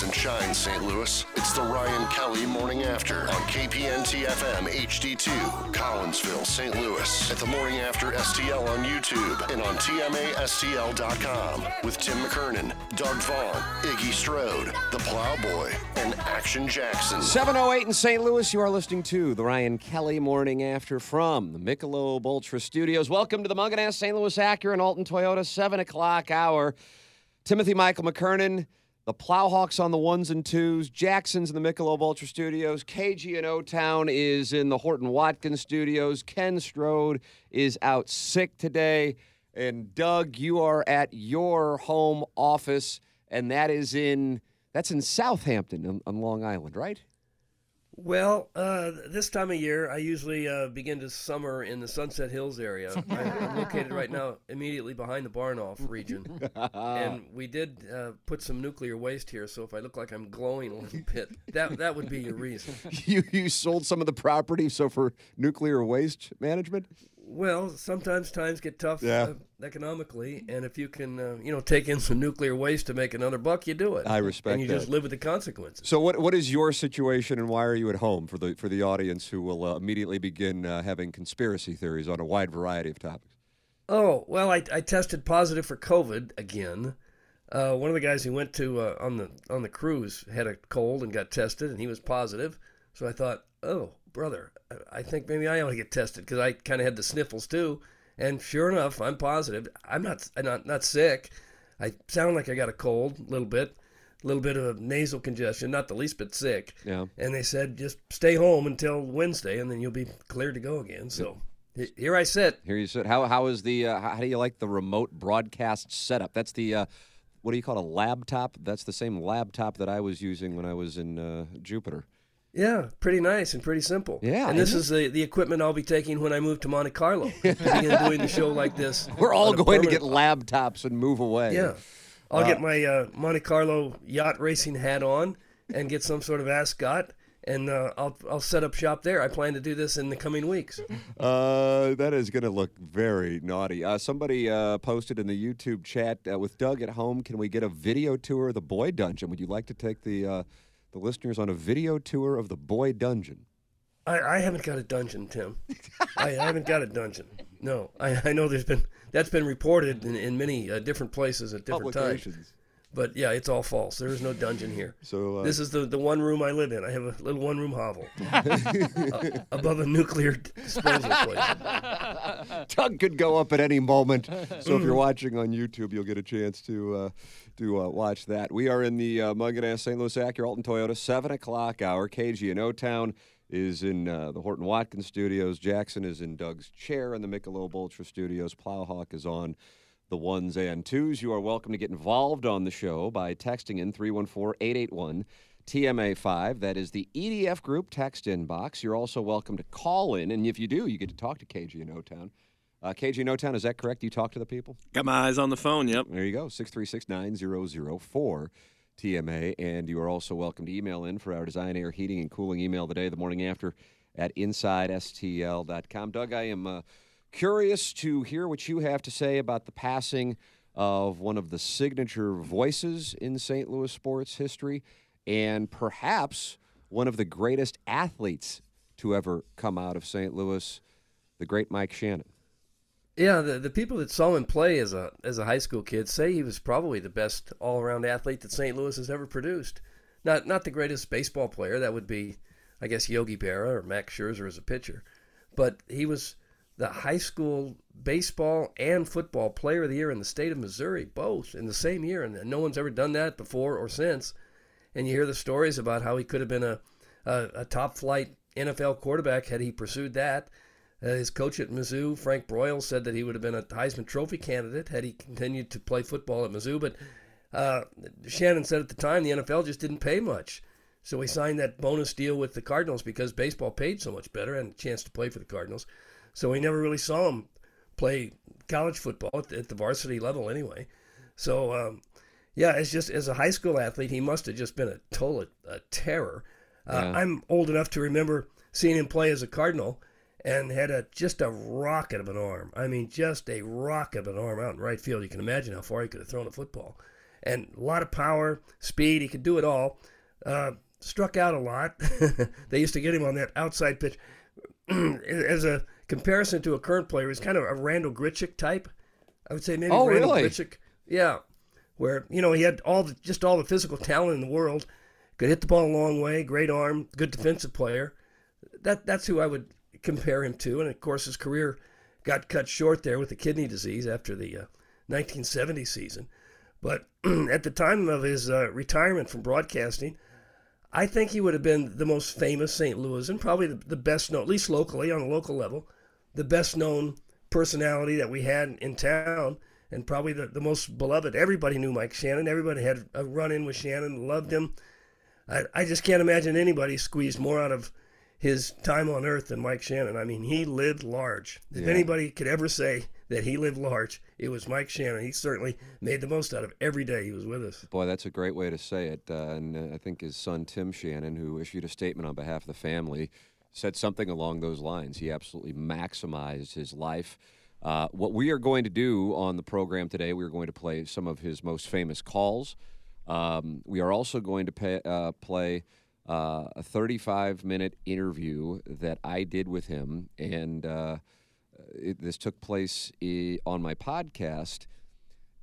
Rise and shine, St. Louis. It's the Ryan Kelly Morning After on KPNT FM HD2, Collinsville, St. Louis. At the Morning After STL on YouTube and on TMASTL.com with Tim McKernan, Doug Vaughn, Iggy Strode, The Plowboy, and Action Jackson. 708 in St. Louis, you are listening to the Ryan Kelly Morning After from the Michelob Ultra Studios. Welcome to the Mungenast St. Louis Acura and Alton Toyota 7 o'clock hour. Timothy Michael McKernan, the Plowhawks on the ones and twos, Jackson's in the Michelob Ultra Studios, KG in O-Town is in the Horton Watkins Studios, Ken Strode is out sick today, and Doug, you are at your home office, and that is in that's in Southampton on, on Long Island, right? Well, uh, this time of year, I usually uh, begin to summer in the Sunset Hills area. I'm located right now immediately behind the Barnoff region. and we did uh, put some nuclear waste here, so if I look like I'm glowing a little bit, that, that would be your reason. you you sold some of the property so for nuclear waste management Well, sometimes times get tough Yeah. uh, economically, and if you can, uh, you know, take in some nuclear waste to make another buck, you do it. I respect And you just live with the consequences. so what what is your situation and why are you at home for the for the audience who will uh, immediately begin uh, having conspiracy theories on a wide variety of topics Oh well, I, I tested positive for COVID again. Uh, one of the guys who went to uh, on the on the cruise had a cold and got tested, and he was positive. So I thought, oh brother, I- think maybe I ought to get tested because I kind of had the sniffles too. And sure enough, I'm positive. I'm not I'm not not sick. I sound like I got a cold, a little bit, a little bit of nasal congestion, not the least bit sick. Yeah. And they said just stay home until Wednesday, and then you'll be cleared to go again. So he- here I sit. here you sit how how is the uh, how, how do you like the remote broadcast setup that's the uh, what do you call it, a laptop that's the same laptop that I was using when I was in uh, Jupiter Yeah, pretty nice and pretty simple. Yeah, and this isn't the, the equipment I'll be taking when I move to Monte Carlo. to begin doing the show like this. we're all going to get laptops and move away Yeah, I'll get my uh, Monte Carlo yacht racing hat on and get some sort of ascot, and uh, I'll I'll set up shop there. I plan to do this in the coming weeks. Uh, that is going to look very naughty. Uh, somebody uh, posted in the YouTube chat uh, with Doug at home. Can we get a video tour of the Boy Dungeon? Would you like to take the uh, the listeners on a video tour of the Boy Dungeon? I, I haven't got a dungeon, Tim. I, I haven't got a dungeon. No, I, I know there's been that's been reported in, in many uh, different places at different times. Publications. But yeah, it's all false. There is no dungeon here. So uh, This is the, the one room I live in. I have a little one room hovel uh, above a nuclear disposal place. Doug could go up at any moment. So if you're watching on YouTube, you'll get a chance to uh, to uh, watch that. We are in the uh, Mungenast St. Louis Acura Alton Toyota seven o'clock hour. KG in O Town is in uh, the Horton Watkins Studios. Jackson is in Doug's chair in the Michelob Ultra Studios. Plowhawk is on the ones and twos. You are welcome to get involved on the show by texting in 314 881 TMA5. That is the EDF group text inbox. You're also welcome to call in, and if you do, you get to talk to KG in O Town. Uh, KG in O Town, is that correct? You talk to the people? Got my eyes on the phone. Yep. There you go, 636 9004 TMA. And you are also welcome to email in for our design, air, heating, and cooling email the day, the morning after at InsideSTL.com. Doug, I am uh, curious to hear what you have to say about the passing of one of the signature voices in St. Louis sports history and perhaps one of the greatest athletes to ever come out of St. Louis, the great Mike Shannon. Yeah, the, the people that saw him play as a as a high school kid say he was probably the best all around athlete that St. Louis has ever produced. Not not the greatest baseball player. That would be I guess Yogi Berra or Max Scherzer as a pitcher. But he was the high school baseball and football player of the year in the state of Missouri, both in the same year, and no one's ever done that before or since. And you hear the stories about how he could have been a a, a top flight NFL quarterback had he pursued that. Uh, his coach at Mizzou, Frank Broyles, said that he would have been a Heisman Trophy candidate had he continued to play football at Mizzou. But uh, Shannon said at the time the NFL just didn't pay much. So he signed that bonus deal with the Cardinals because baseball paid so much better and a chance to play for the Cardinals. So we never really saw him play college football at the, at the varsity level anyway. So, um, yeah, it's just as a high school athlete, he must have just been a total a terror. Uh, Yeah. I'm old enough to remember seeing him play as a Cardinal and had a just a rocket of an arm. I mean, just a rocket of an arm out in right field. You can imagine how far he could have thrown a football. And a lot of power, speed. He could do it all. Uh, struck out a lot. they used to get him on that outside pitch. as a comparison to a current player, is kind of a Randal Grichuk type. I would say maybe Oh, Randall really? Gritchick. Yeah, where you know he had all the, just all the physical talent in the world, could hit the ball a long way, great arm, good defensive player. That that's who I would compare him to. And of course, his career got cut short there with the kidney disease after the uh, 1970 season. But at the time of his uh, retirement from broadcasting, I think he would have been the most famous St. Louis and probably the, the best known, at least locally on a local level, the best known personality that we had in town, and probably the, the most beloved. Everybody knew Mike Shannon. Everybody had a run in with Shannon, loved him. I, I just can't imagine anybody squeezed more out of his time on earth than Mike Shannon. I mean, he lived large. If Yeah. anybody could ever say that he lived large, it was Mike Shannon. He certainly made the most out of every day he was with us. Boy, that's a great way to say it. Uh, and uh, I think his son, Tim Shannon, who issued a statement on behalf of the family, said something along those lines. He absolutely maximized his life. Uh, what we are going to do on the program today, we are going to play some of his most famous calls. Um, we are also going to pay, uh, play uh, a 35 minute interview that I did with him. And uh, it, this took place on my podcast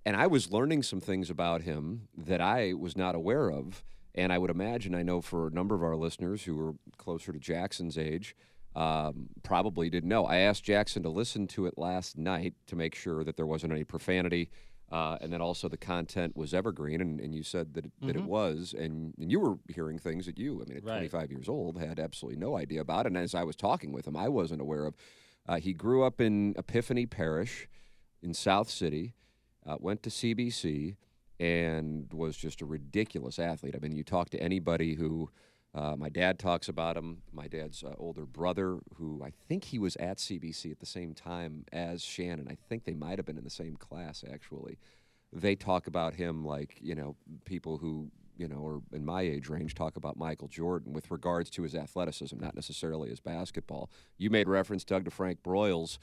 and I was learning some things about him that I was not aware of. And I would imagine, I know for a number of our listeners who are closer to Jackson's age, um, probably didn't know. I asked Jackson to listen to it last night to make sure that there wasn't any profanity. Uh, and then also the content was evergreen, and, and you said that it, that it was, and, and you were hearing things that you, I mean, at Right. 25 years old, had absolutely no idea about. And as I was talking with him, I wasn't aware of. Uh, he grew up in Epiphany Parish in South City uh, went to CBC and was just a ridiculous athlete. I mean, you talk to anybody who, uh, my dad talks about him, my dad's uh, older brother, who I think he was at CBC at the same time as Shannon. I think they might have been in the same class, actually. They talk about him like, you know, people who, you know, are in my age range talk about Michael Jordan with regards to his athleticism, not necessarily his basketball. You made reference, Doug, to Frank Broyles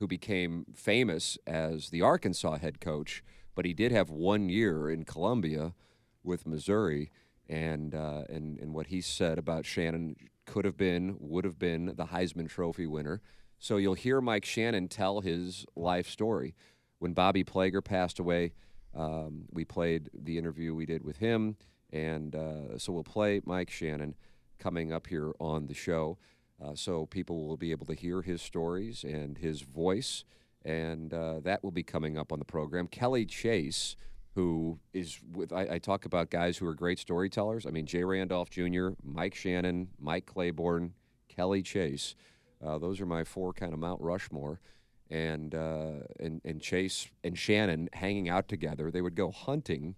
who became famous as the Arkansas head coach, but he did have one year in Columbia with Missouri, and uh, and and what he said about Shannon could have been, would have been the Heisman Trophy winner. So you'll hear Mike Shannon tell his life story. When Bobby Plager passed away, um, we played the interview we did with him, and uh, so we'll play Mike Shannon coming up here on the show. Uh, so people will be able to hear his stories and his voice, and uh, that will be coming up on the program. Kelly Chase, who is with, I, I talk about guys who are great storytellers. I mean, Jay Randolph Jr., Mike Shannon, Mike Claiborne, Kelly Chase. Uh, those are my four kind of Mount Rushmore. And, uh, and and Chase and Shannon hanging out together. They would go hunting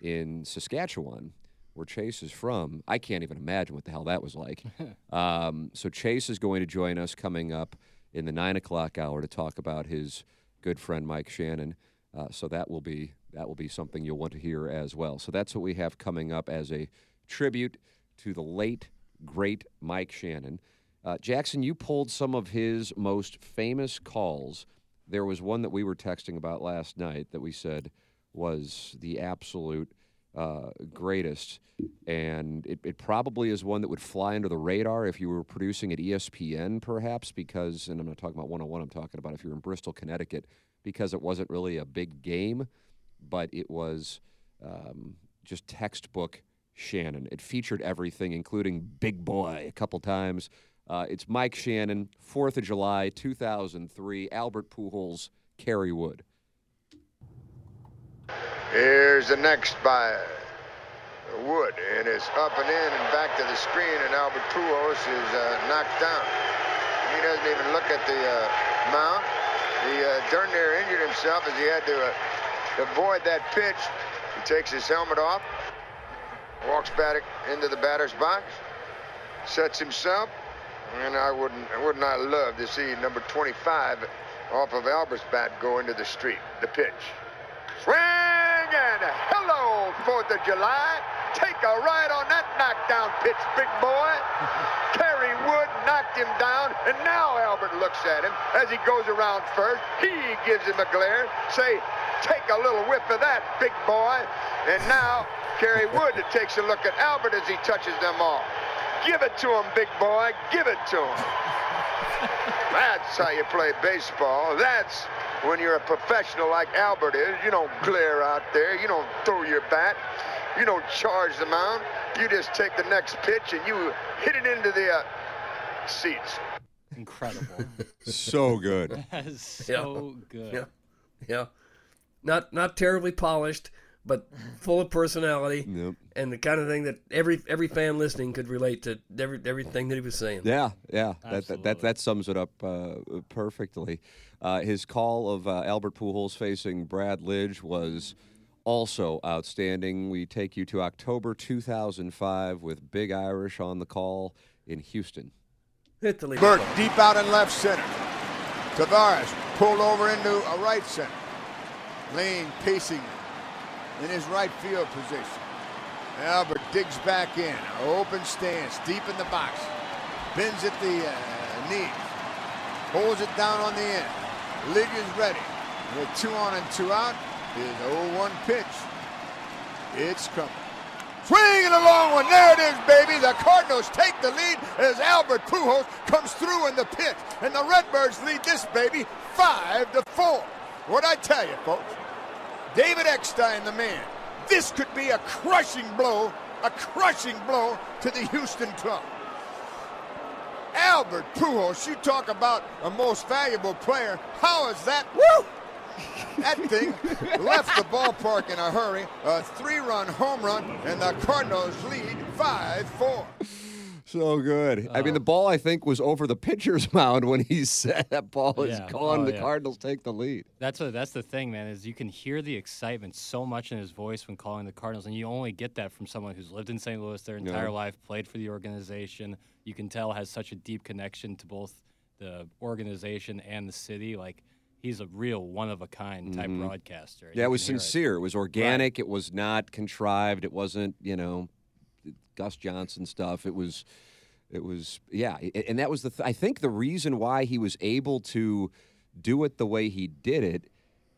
in Saskatchewan, where Chase is from. I can't even imagine what the hell that was like. um, so Chase is going to join us coming up in the nine o'clock hour to talk about his good friend Mike Shannon. Uh, so that will be that will be something you'll want to hear as well. So that's what we have coming up as a tribute to the late great Mike Shannon. Uh, Jackson, you pulled some of his most famous calls. There was one that we were texting about last night that we said was the absolute uh, greatest, and it, it probably is one that would fly under the radar if you were producing at ESPN, perhaps, because, and I'm not talking about 101, I'm talking about if you're in Bristol, Connecticut, because it wasn't really a big game, but it was um, just textbook Shannon. It featured everything, including Big Boy a couple times. Uh, it's Mike Shannon, 4th of July, 2003, Albert Pujols, Kerry Wood. Here's the next by Wood, and it's up and in and back to the screen, and Albert Pujols is uh, knocked down. He doesn't even look at the uh, mound. He uh, near injured himself as he had to uh, avoid that pitch. He takes his helmet off, walks back into the batter's box, sets himself, and I wouldn't, would not I love to see number 25 off of Albert's bat go into the street. The pitch. Swing 4th of July. Take a ride on that knockdown pitch, big boy. Kerry Wood knocked him down, and now Albert looks at him as he goes around first. He gives him a glare. Say, take a little whiff of that, big boy. And now Kerry Wood takes a look at Albert as he touches them all. Give it to him, big boy. Give it to him. That's how you play baseball. That's when you're a professional like Albert is. You don't glare out there. You don't throw your bat. You don't charge the mound. You just take the next pitch and you hit it into the uh, seats. Incredible. So good. that is so good. Yeah, yeah. Not not terribly polished, but full of personality Yep. and the kind of thing that every every fan listening could relate to every everything that he was saying. Yeah, yeah, that, that Absolutely. that that sums it up uh, perfectly. Uh, his call of uh, Albert Pujols facing Brad Lidge was also outstanding. We take you to October 2005 with Big Irish on the call in Houston. Hit the lead. Burke deep out in left center. Taveras pulled over into a right center. Lane pacing in his right field position. Albert digs back in. Open stance, deep in the box. Bends at the uh, knees. Holds it down on the end. Lidge is ready. With two on and two out, his 0-1 pitch. It's coming. Swing and a long one. There it is, baby. The Cardinals take the lead as Albert Pujols comes through in the pitch. And the Redbirds lead this baby 5 to 4. What'd I tell you, folks, David Eckstein, the man, this could be a crushing blow, a crushing blow to the Houston club. Albert Pujols, you talk about a most valuable player. How is that? Woo! That thing left the ballpark in a hurry. A three-run home run, and the Cardinals lead 5-4. So good. I mean, the ball I think was over the pitcher's mound when he said that ball is Yeah. gone. Oh, the yeah. Cardinals take the lead. That's what that's the thing, man. Is you can hear the excitement so much in his voice when calling the Cardinals, and you only get that from someone who's lived in St. Louis their entire Yeah. life, played for the organization. You can tell has such a deep connection to both the organization and the city. Like he's a real one of a kind type broadcaster. Mm-hmm. Yeah, it was sincere. It. was organic. It was not contrived. It wasn't, you know, Gus Johnson stuff. It was, it was, yeah. And that was the. Th- I think the reason why he was able to do it the way he did it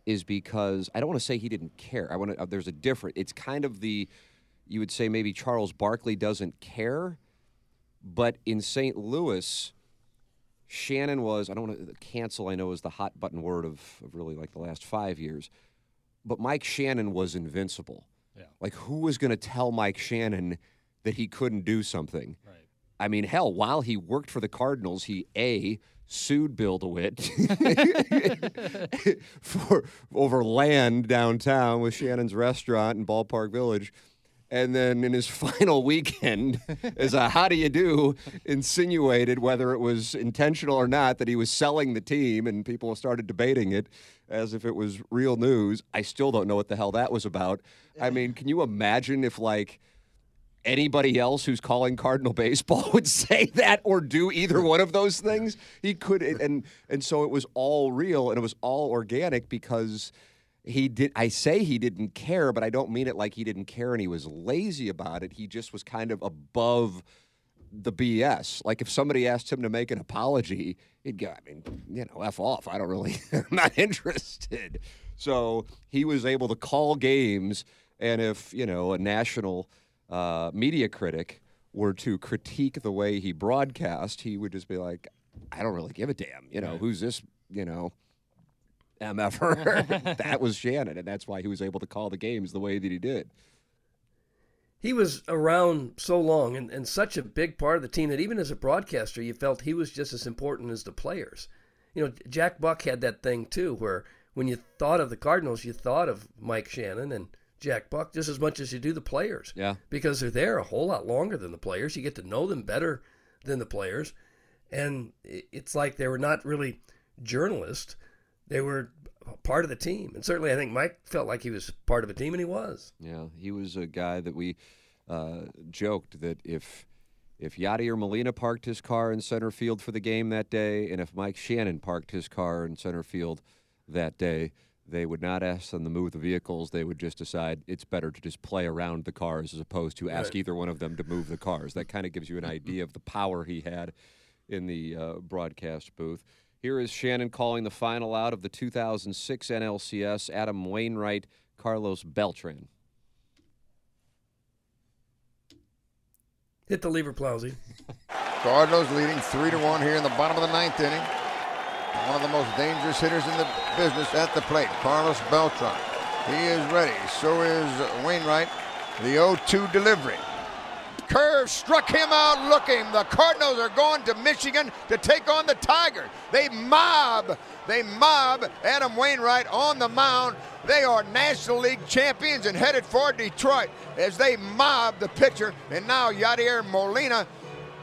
is because I don't want to say he didn't care. I want to. Uh, there's a different. It's kind of the. You would say maybe Charles Barkley doesn't care, but in St. Louis. Shannon was, I don't want to cancel, I know is the hot button word of, of really like the last five years but Mike Shannon was invincible. Yeah. Like, who was going to tell Mike Shannon that he couldn't do something? Right. I mean, hell, while he worked for the Cardinals, he A, sued Bill DeWitt for over land downtown with Shannon's restaurant in Ballpark Village. And then in his final weekend, as a how do you do, insinuated whether it was intentional or not that he was selling the team, and people started debating it as if it was real news. I still don't know what the hell that was about. I mean, can you imagine if like anybody else who's calling Cardinal baseball would say that or do either one of those things. He could, and and so it was all real and it was all organic because he did. I say he didn't care, but I don't mean it like he didn't care and he was lazy about it. He just was kind of above the BS. Like if somebody asked him to make an apology, he'd go, I mean, you know, F off. I don't really, I'm not interested. So he was able to call games. And if, you know, a national uh, media critic were to critique the way he broadcast, he would just be like, I don't really give a damn. You know, who's this, you know, MFer? that was Shannon. And that's why he was able to call the games the way that he did. he was around so long and, and such a big part of the team that even as a broadcaster, you felt he was just as important as the players. You know, Jack Buck had that thing too, where when you thought of the Cardinals, you thought of Mike Shannon and Jack Buck just as much as you do the players. Yeah. Because they're there a whole lot longer than the players. You get to know them better than the players. And it's like they were not really journalists, they were part of the team. And certainly, I think Mike felt like he was part of a team, and he was. Yeah, he was a guy that we uh, joked that if if Yadier Molina parked his car in center field for the game that day, and if Mike Shannon parked his car in center field that day, they would not ask them to move the vehicles. They would just decide it's better to just play around the cars as opposed to ask Right. either one of them to move the cars. That kind of gives you an idea of the power he had in the uh, broadcast booth. Here is Shannon calling the final out of the 2006 NLCS. Adam Wainwright, Carlos Beltran. Hit the lever, Plowsy. Cardinals leading three to one here in the bottom of the ninth inning. One of the most dangerous hitters in the business at the plate, Carlos Beltran. He is ready. So is Wainwright. The 0-2 delivery. Curve struck him out looking. The Cardinals are going to Michigan to take on the Tigers. They mob, they mob Adam Wainwright on the mound. They are National League champions and headed for Detroit as they mob the pitcher. And now Yadier Molina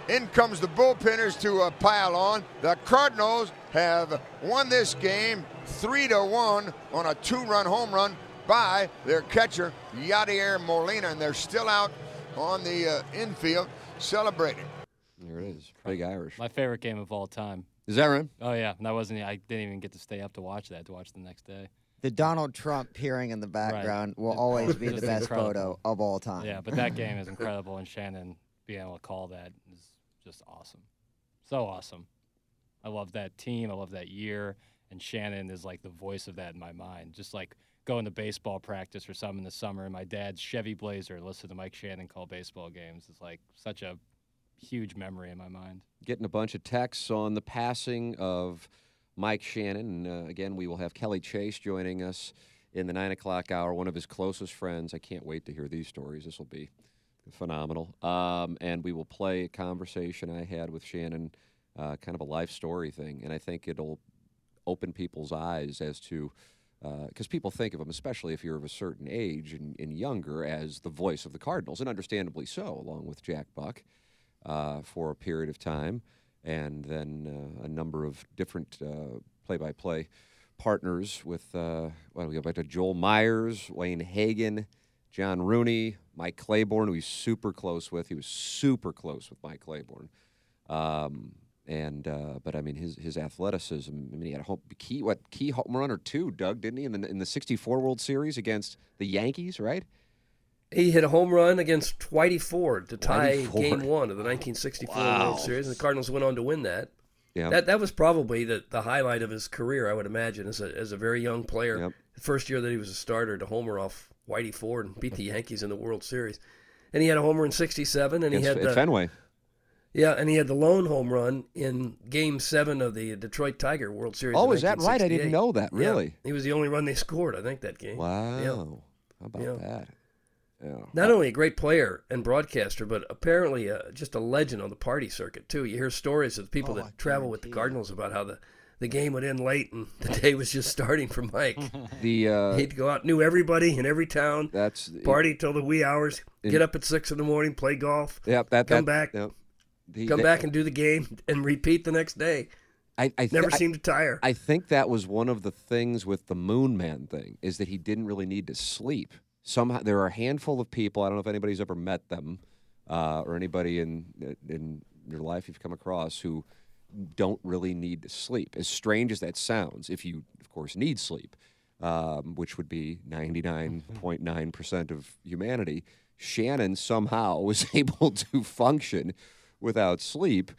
in comes the bullpenners to uh, pile on. The Cardinals have won this game three to one on a two-run home run by their catcher Yadier Molina, and they're still out on the uh, infield celebrating. There it is. Big Irish. My favorite game of all time. Is that right? Oh yeah, and I wasn't. I didn't even get to stay up to watch that. To watch the next day. The Donald Trump peering in the background will always be the best incredible. photo of all time. Yeah, but that game is incredible, and Shannon being able to call that is just awesome. So awesome. I love that team. I love that year, and Shannon is like the voice of that in my mind. Just like going to baseball practice or something in the summer, and my dad's Chevy Blazer, listen to Mike Shannon call baseball games. It's like such a huge memory in my mind. Getting a bunch of texts on the passing of Mike Shannon. And uh, again, we will have Kelly Chase joining us in the nine o'clock hour, one of his closest friends. I can't wait to hear these stories. This will be phenomenal. Um, and we will play a conversation I had with Shannon, uh, kind of a life story thing. And I think it'll open people's eyes as to because people think of him, especially if you're of a certain age and, and younger, as the voice of the Cardinals, and understandably so, along with Jack Buck uh, for a period of time, and then uh, a number of different uh, play-by-play partners with. Uh, well, we go back to Joel Meyers, Wayne Hagin, John Rooney, Mike Claiborne, who he's super close with. He was super close with Mike Claiborne. Um, and uh, but I mean his his athleticism. I mean he had a home, key what key home run or two, Doug, didn't he in the in the '64 World Series against the Yankees, right? He hit a home run against Whitey Ford to tie Ford. Game One of the 1964 Wow. World Series, and the Cardinals went on to win that. Yeah. That that was probably the, the highlight of his career, I would imagine, as a as a very young player. Yep. The first year that he was a starter to homer off Whitey Ford and beat the Yankees in the World Series, and he had a homer in '67, and he had the, Fenway. Yeah, and he had the lone home run in Game Seven of the Detroit Tiger World Series. Oh, in is that right? I didn't know that, Yeah. really. he was the only run they scored, I think, that game. Wow. Yeah. How about Yeah. that? Yeah. Not only a great player and broadcaster, but apparently uh, just a legend on the party circuit too. You hear stories of people Oh, that travel with the Cardinals about how the, the game would end late and the day was just starting for Mike. The uh, He'd go out, knew everybody in every town, that's party till the wee hours, get up at six in the morning, play golf, Yep. That come that, back, Yep. The- come back and do the game, and repeat the next day. I, I th- Never seemed to tire. I think that was one of the things with the Moon Man thing is that he didn't really need to sleep. Somehow there are a handful of people. I don't know if anybody's ever met them uh, or anybody in in your life you've come across who don't really need to sleep. As strange as that sounds, if you of course need sleep, um, which would be ninety nine point nine percent of humanity, Shannon somehow was able to function without sleep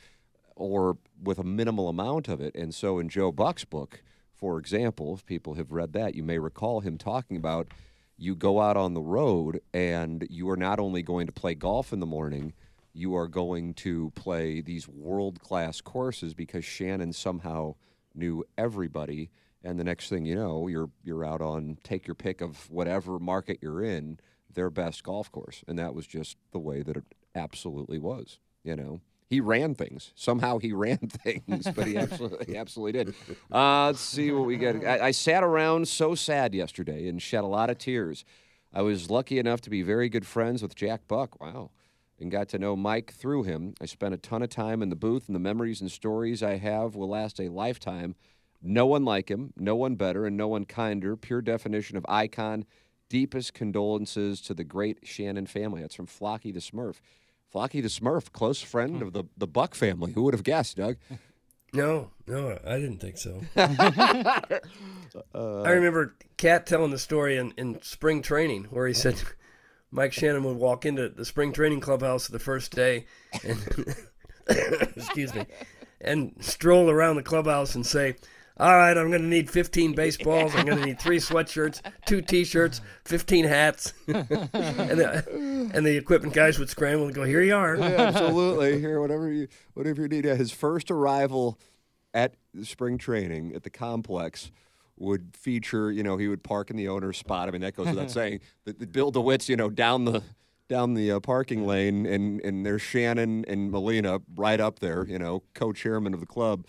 or with a minimal amount of it. And so in Joe Buck's book, for example, if people have read that, you may recall him talking about you go out on the road and you are not only going to play golf in the morning, you are going to play these world class courses because Shannon somehow knew everybody. And the next thing you know, you're you're out on take your pick of whatever market you're in, their best golf course, and that was just the way that it absolutely was. You know, he ran things. Somehow he ran things, but he absolutely, he absolutely did. Uh, let's see what we get. I, I sat around so sad yesterday and shed a lot of tears. I was lucky enough to be very good friends with Jack Buck. Wow. And got to know Mike through him. I spent a ton of time in the booth, and the memories and stories I have will last a lifetime. No one like him, no one better, and no one kinder. Pure definition of icon. Deepest condolences to the great Shannon family. That's from Flocky the Smurf. Flocky the Smurf, close friend of the, the Buck family. Who would have guessed, Doug? No, no, I didn't think so. Uh, I remember Cat telling the story in, in spring training where he said Mike Shannon would walk into the spring training clubhouse the first day and excuse me, and stroll around the clubhouse and say, all right, I'm going to need 15 baseballs. I'm going to need three sweatshirts, two T-shirts, 15 hats, and, the, and the equipment guys would scramble and go, "Here you are." Yeah, absolutely. Here, whatever you whatever you need. Yeah, his first arrival at spring training at the complex would feature. You know, he would park in the owner's spot. I mean, that goes without saying. The, the Bill DeWitt's, you know, down the down the uh, parking lane, and and there's Shannon and Molina right up there. You know, co-chairman of the club.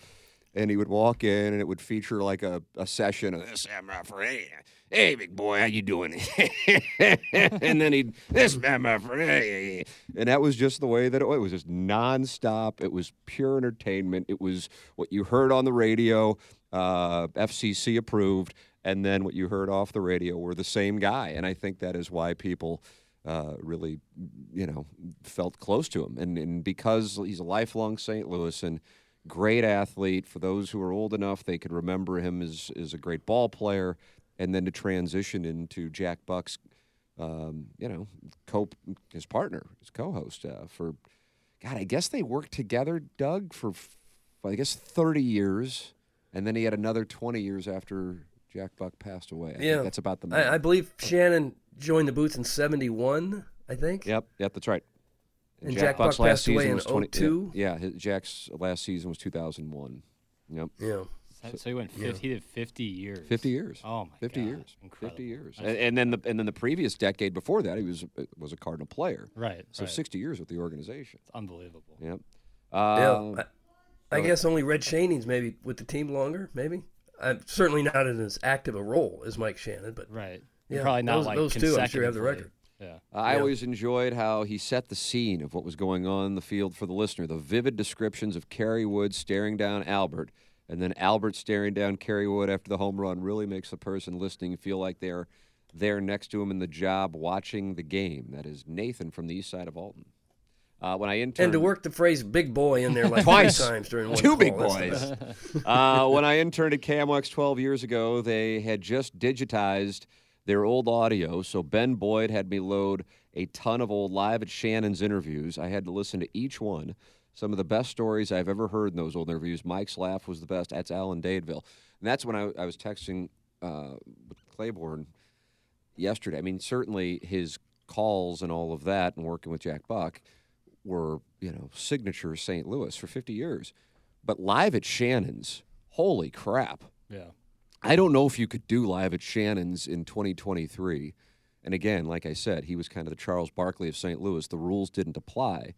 And he would walk in, and it would feature like a, a session of this I'm referee. Hey, big boy, how you doing? and then he'd this friend. Hey. And that was just the way that it was. It was just nonstop. It was pure entertainment. It was what you heard on the radio, uh, FCC approved, and then what you heard off the radio were the same guy. And I think that is why people uh, really, you know, felt close to him. And, and because he's a lifelong St. Louis and great athlete, for those who are old enough, they could remember him as, as a great ball player. And then to transition into Jack Buck's, um, you know, co his partner, his co-host uh, for, God, I guess they worked together, Doug, for I guess thirty years, and then he had another twenty years after Jack Buck passed away. I yeah, think that's about the. I, I, believe Shannon joined the booth in '71. I think. Yep, yep, that's right. And, Jack, Jack Buck's Buck last season was 20, 02? Yeah, yeah, Jack's last season was 2001. Yep. Yeah. So, so he went. 50, yeah. He did fifty years. Fifty years. Oh my 50 God. years. Incredible. Fifty years. And, and, then the and then the previous decade before that, he was was a Cardinal player. Right. So right. sixty years with the organization. It's unbelievable. Yep. Uh, yeah. I, I guess only Red Schoendienst maybe with the team longer. Maybe. I'm certainly not in as active a role as Mike Shannon, but right. Yeah, probably not those, like those two. I'm sure have the record. Yeah. Uh, I Yeah. always enjoyed how he set the scene of what was going on in the field for the listener. The vivid descriptions of Kerry Wood staring down Albert, and then Albert staring down Kerry Wood after the home run really makes the person listening feel like they're there next to him in the job watching the game. That is Nathan from the east side of Alton. Uh, when I interned, And to work the phrase "big boy" in there like Twice. three times during one Two call, big boys. uh, when I interned at KMOX 12 years ago, they had just digitized their old audio. So Ben Boyd had me load a ton of old live at Shannon's interviews. I had to listen to each one. Some of the best stories I've ever heard in those old interviews. Mike's laugh was the best. That's Alan Dadeville. And that's when I, I was texting uh, with Claiborne yesterday. I mean, certainly his calls and all of that and working with Jack Buck were, you know, signature St. Louis for 50 years. But live at Shannon's, holy crap. Yeah. I don't know if you could do live at Shannon's in 2023. And again, like I said, he was kind of the Charles Barkley of St. Louis. The rules didn't apply.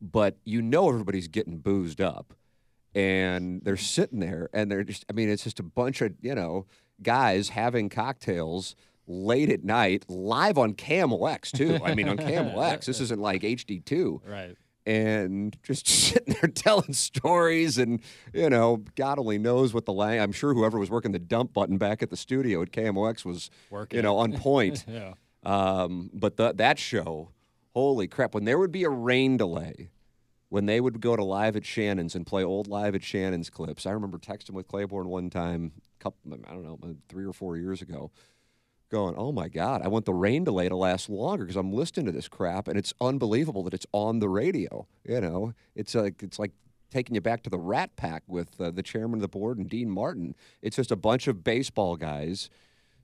But you know everybody's getting boozed up. And they're sitting there and they're just, I mean, it's just a bunch of, you know, guys having cocktails late at night, live on KMOX, too. I mean, on KMOX. This isn't like HD2 Right. And just sitting there telling stories and you know god only knows what the lang i'm sure whoever was working the dump button back at the studio at kmox was Working you know on point Yeah. um, but the, that show holy crap when there would be a rain delay when they would go to live at shannon's and play old live at shannon's clips i remember texting with claiborne one time couple i don't know three or four years ago going, oh my God, I want the rain delay to last longer because I'm listening to this crap and it's unbelievable that it's on the radio. You know, it's like, it's like taking you back to the Rat Pack with uh, the chairman of the board and Dean Martin. It's just a bunch of baseball guys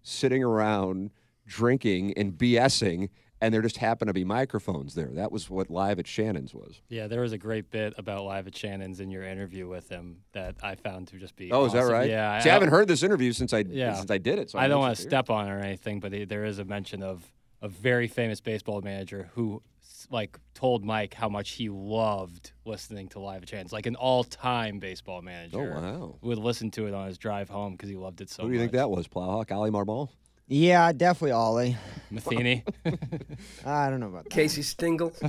sitting around drinking and BSing, and there just happened to be microphones there. That was what Live at Shannon's was. Yeah, there was a great bit about live at Shannon's in your interview with him that I found to just be. Oh, is that right? Yeah. See, I haven't heard this interview since I Yeah. since I did it. So I don't want to step on it or anything, but there is a mention of a very famous baseball manager who like told Mike how much he loved listening to Live at Shannon's, like an all-time baseball manager. Oh wow! Would listen to it on his drive home because he loved it so. Who do you much. think that was? Plowhawk, Oli Marmol? Yeah, definitely Ollie. Matheny. I don't know about that. Casey Stengel.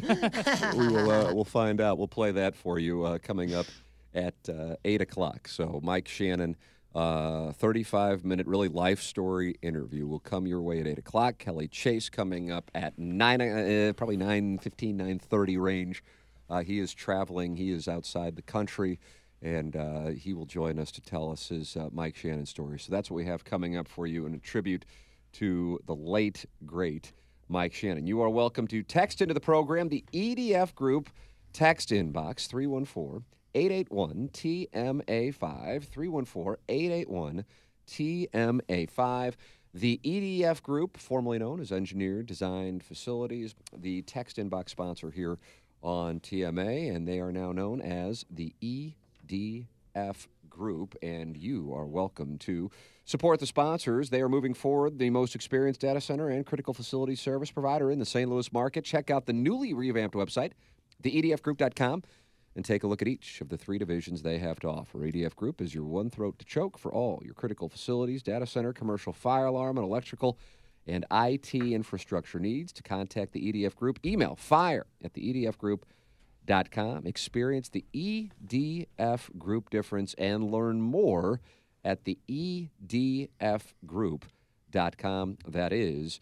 we will. Uh, we'll find out. We'll play that for you uh, coming up at uh, eight o'clock. So Mike Shannon. Uh, 35 minute, really life story interview will come your way at 8 o'clock. Kelly Chase coming up at 9, uh, probably 9 15, 9 30 range. Uh, he is traveling, he is outside the country, and uh, he will join us to tell us his uh, Mike Shannon story. So that's what we have coming up for you in a tribute to the late, great Mike Shannon. You are welcome to text into the program, the EDF Group text inbox 314 881 TMA5, 314 881 TMA5. The EDF Group, formerly known as Engineered Design Facilities, the text inbox sponsor here on TMA, and they are now known as the EDF Group. And you are welcome to support the sponsors. They are moving forward, the most experienced data center and critical facility service provider in the St. Louis market. Check out the newly revamped website, theedfgroup.com and take a look at each of the three divisions they have to offer. EDF Group is your one throat to choke for all your critical facilities, data center, commercial fire alarm, and electrical and IT infrastructure needs. To contact the EDF Group, email fire at the edfgroup.com. Experience the EDF Group difference and learn more at the edfgroup.com. That is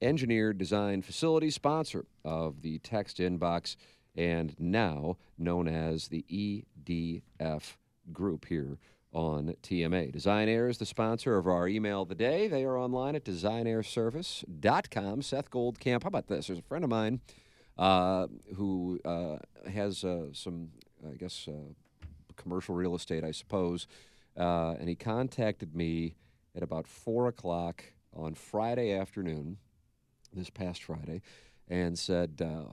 engineered design facility sponsor of the text inbox and now known as the EDF Group here on TMA. Design Air is the sponsor of our email of the day. They are online at designairservice.com. Seth Goldcamp, how about this? There's a friend of mine who uh, has uh, some, I guess, uh, commercial real estate, I suppose, uh, and he contacted me at about 4 o'clock on Friday afternoon, this past Friday, and said, uh,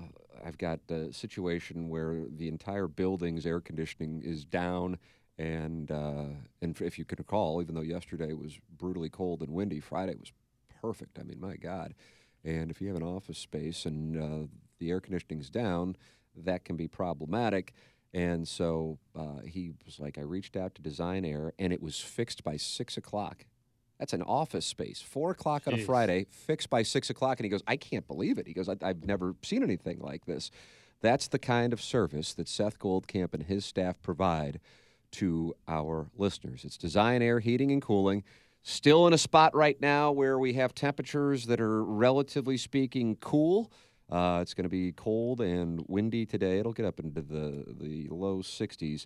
I've got a situation where the entire building's air conditioning is down, and uh, and if you can recall, even though yesterday was brutally cold and windy, Friday was perfect. I mean, my God! And if you have an office space and uh, the air conditioning's down, that can be problematic. And so uh, he was like, I reached out to Design Air, and it was fixed by six o'clock. That's an office space. Four o'clock on a Friday, fixed by six o'clock. And he goes, I can't believe it. He goes, I, I've never seen anything like this. That's the kind of service that Seth Goldcamp and his staff provide to our listeners. It's design air, heating, and cooling. Still in a spot right now where we have temperatures that are relatively speaking cool. Uh, it's going to be cold and windy today. It'll get up into the, the low 60s.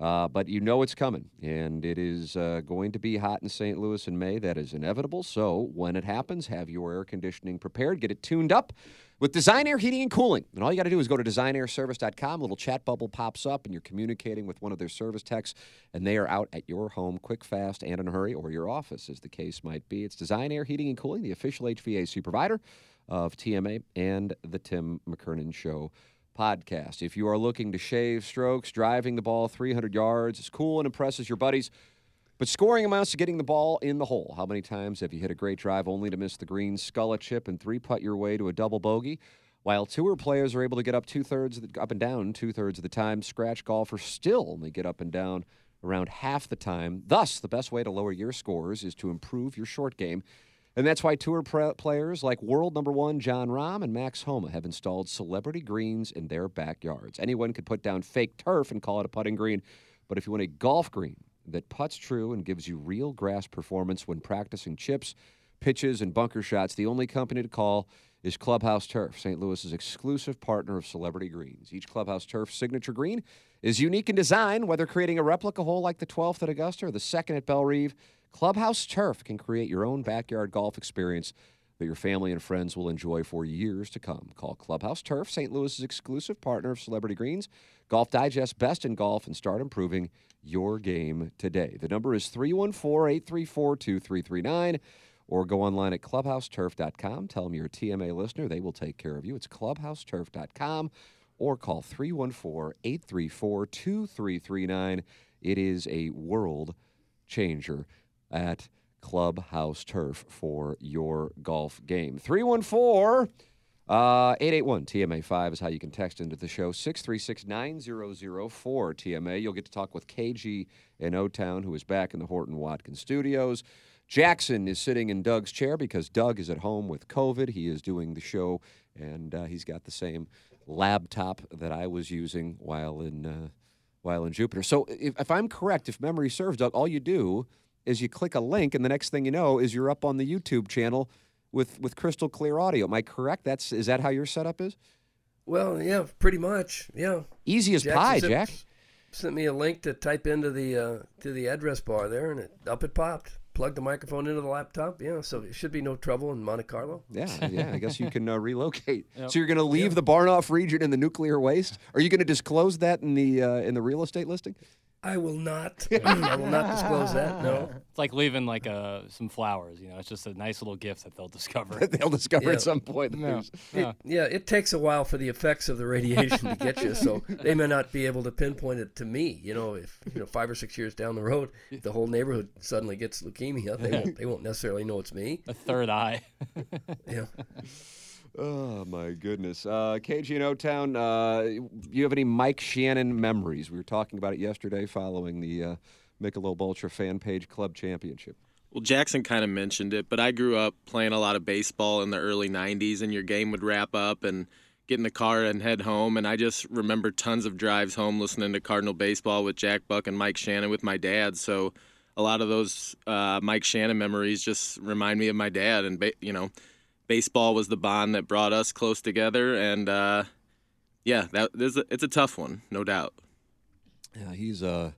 Uh, but you know it's coming, and it is uh, going to be hot in St. Louis in May. That is inevitable. So when it happens, have your air conditioning prepared. Get it tuned up with Design Air Heating and Cooling. And all you got to do is go to designairservice.com. A little chat bubble pops up, and you're communicating with one of their service techs, and they are out at your home quick, fast, and in a hurry, or your office, as the case might be. It's Design Air Heating and Cooling, the official HVAC provider of TMA and the Tim McKernan Show podcast. If you are looking to shave strokes, driving the ball 300 yards is cool and impresses your buddies, but scoring amounts to getting the ball in the hole. How many times have you hit a great drive only to miss the green, scull a chip, and three putt your way to a double bogey? While tour players are able to get up two thirds up and down two thirds of the time, scratch golfers still only get up and down around half the time. Thus, the best way to lower your scores is to improve your short game. And that's why tour pre- players like world number one Jon Rahm and Max Homa have installed celebrity greens in their backyards. Anyone could put down fake turf and call it a putting green, but if you want a golf green that puts true and gives you real grass performance when practicing chips, pitches, and bunker shots, the only company to call is Clubhouse Turf, St. Louis's exclusive partner of Celebrity Greens. Each Clubhouse Turf signature green is unique in design, whether creating a replica hole like the 12th at Augusta or the second at Bellerive. Clubhouse Turf can create your own backyard golf experience that your family and friends will enjoy for years to come. Call Clubhouse Turf, St. Louis's exclusive partner of Celebrity Greens, Golf Digest Best in Golf, and start improving your game today. The number is 314 834 2339 or go online at clubhouseturf.com. Tell them you're a TMA listener. They will take care of you. It's clubhouseturf.com or call 314 834 2339. It is a world changer at Clubhouse Turf for your golf game. 314 uh, 881 TMA5 is how you can text into the show. 636 9004 TMA. You'll get to talk with KG in O Town, who is back in the Horton Watkins studios. Jackson is sitting in Doug's chair because Doug is at home with COVID. He is doing the show, and uh, he's got the same laptop that I was using while in uh, while in Jupiter. So, if, if I'm correct, if memory serves, Doug, all you do is you click a link, and the next thing you know is you're up on the YouTube channel with with crystal clear audio. Am I correct? That's is that how your setup is? Well, yeah, pretty much. Yeah. Easy as Jackson pie, sent- Jack. Sent me a link to type into the uh, to the address bar there, and it, up it popped. Plugged the microphone into the laptop. Yeah, so it should be no trouble in Monte Carlo. Yeah, yeah. I guess you can uh, relocate. Yep. So you're going to leave the Barnoff region in the nuclear waste? Are you going to disclose that in the uh, in the real estate listing? I will not. I will not disclose that. No. It's like leaving like uh, some flowers. You know, it's just a nice little gift that they'll discover. They'll discover Yeah. at some point. that No. there's- It, yeah, it takes a while for the effects of the radiation to get you, so they may not be able to pinpoint it to me. You know, if you know five or six years down the road, the whole neighborhood suddenly gets leukemia, they won't they won't necessarily know it's me. A third eye. Yeah. Oh my goodness. Uh, KG in O Town, uh, you have any Mike Shannon memories? We were talking about it yesterday following the uh, Michelob Ultra Fan Page Club Championship. Well, Jackson kind of mentioned it, but I grew up playing a lot of baseball in the early 90s, and your game would wrap up and get in the car and head home. And I just remember tons of drives home listening to Cardinal baseball with Jack Buck and Mike Shannon with my dad. So a lot of those uh, Mike Shannon memories just remind me of my dad. And, you know, baseball was the bond that brought us close together. And, uh, yeah, that, there's a, it's a tough one, no doubt. Yeah, he's uh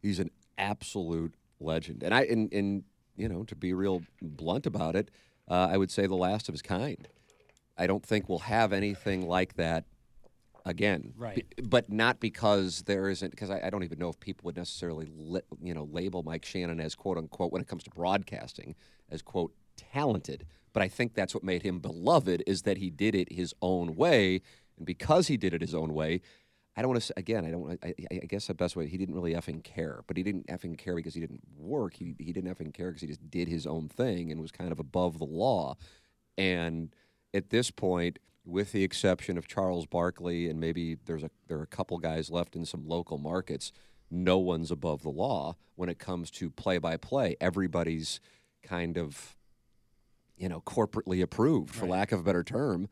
he's an absolute legend, and I and, and you know to be real blunt about it, uh, I would say the last of his kind. I don't think we'll have anything like that again. Right. B- but not because there isn't because I, I don't even know if people would necessarily li- you know label Mike Shannon as quote unquote when it comes to broadcasting as quote talented. But I think that's what made him beloved is that he did it his own way, and because he did it his own way, I don't want to. Again, I don't. I I guess the best way he didn't really effing care, but he didn't effing care because he didn't work. He he didn't effing care because he just did his own thing and was kind of above the law. And at this point, with the exception of Charles Barkley and maybe there's a there are a couple guys left in some local markets, no one's above the law when it comes to play by play. Everybody's kind of you know corporately approved, for lack of a better term.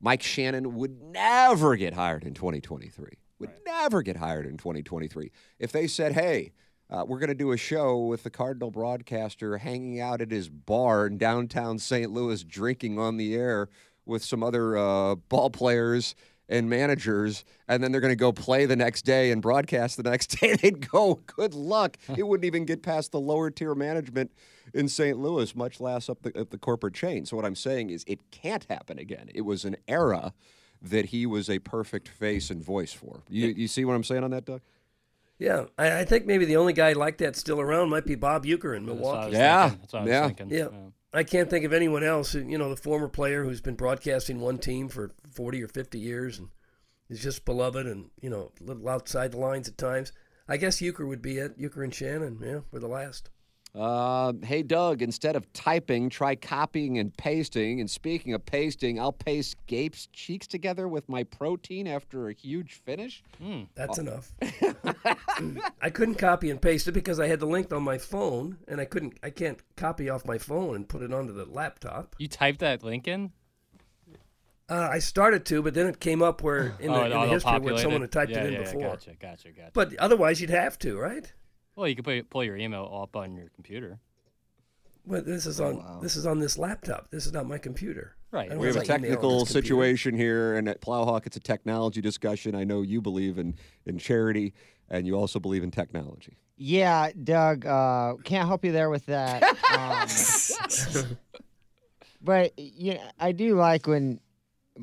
Mike Shannon would never get hired in 2023. Would never get hired in 2023. If they said, hey, uh, we're going to do a show with the Cardinal broadcaster hanging out at his bar in downtown St. Louis, drinking on the air with some other uh, ball players and managers, and then they're going to go play the next day and broadcast the next day, they'd go, good luck. it wouldn't even get past the lower tier management in St. Louis, much less up the, up the corporate chain. So what I'm saying is it can't happen again. It was an era that he was a perfect face and voice for. You, you see what I'm saying on that, Doug? Yeah, I, I think maybe the only guy like that still around might be Bob Uecker in That's what I Milwaukee. was Yeah, thinking. That's what I was yeah. thinking. Yeah. I can't think of anyone else. You know, the former player who's been broadcasting one team for 40 or 50 years and is just beloved and, you know, a little outside the lines at times. I guess Uecker would be it. Uecker and Shannon, yeah, were the last. Uh, hey, Doug, instead of typing, try copying and pasting. And speaking of pasting, I'll paste Gape's cheeks together with my protein after a huge finish. That's enough. I couldn't copy and paste it because I had the link on my phone, and I couldn't. I can't copy off my phone and put it onto the laptop. You typed that link in? Uh, I started to, but then it came up where in the, oh, in the history where someone had typed yeah, it in yeah, before. Gotcha, gotcha, gotcha. But otherwise, you'd have to, right? Well, you could put, pull your email up on your computer. Well, this is on this is on this laptop. This is not my computer. Right. I don't We have a my email on technical situation here, and at Plowhawk, it's a technology discussion. I know you believe in, in charity, and you also believe in technology. Yeah, Doug, uh, can't help you there with that. Um, but you know, I do like when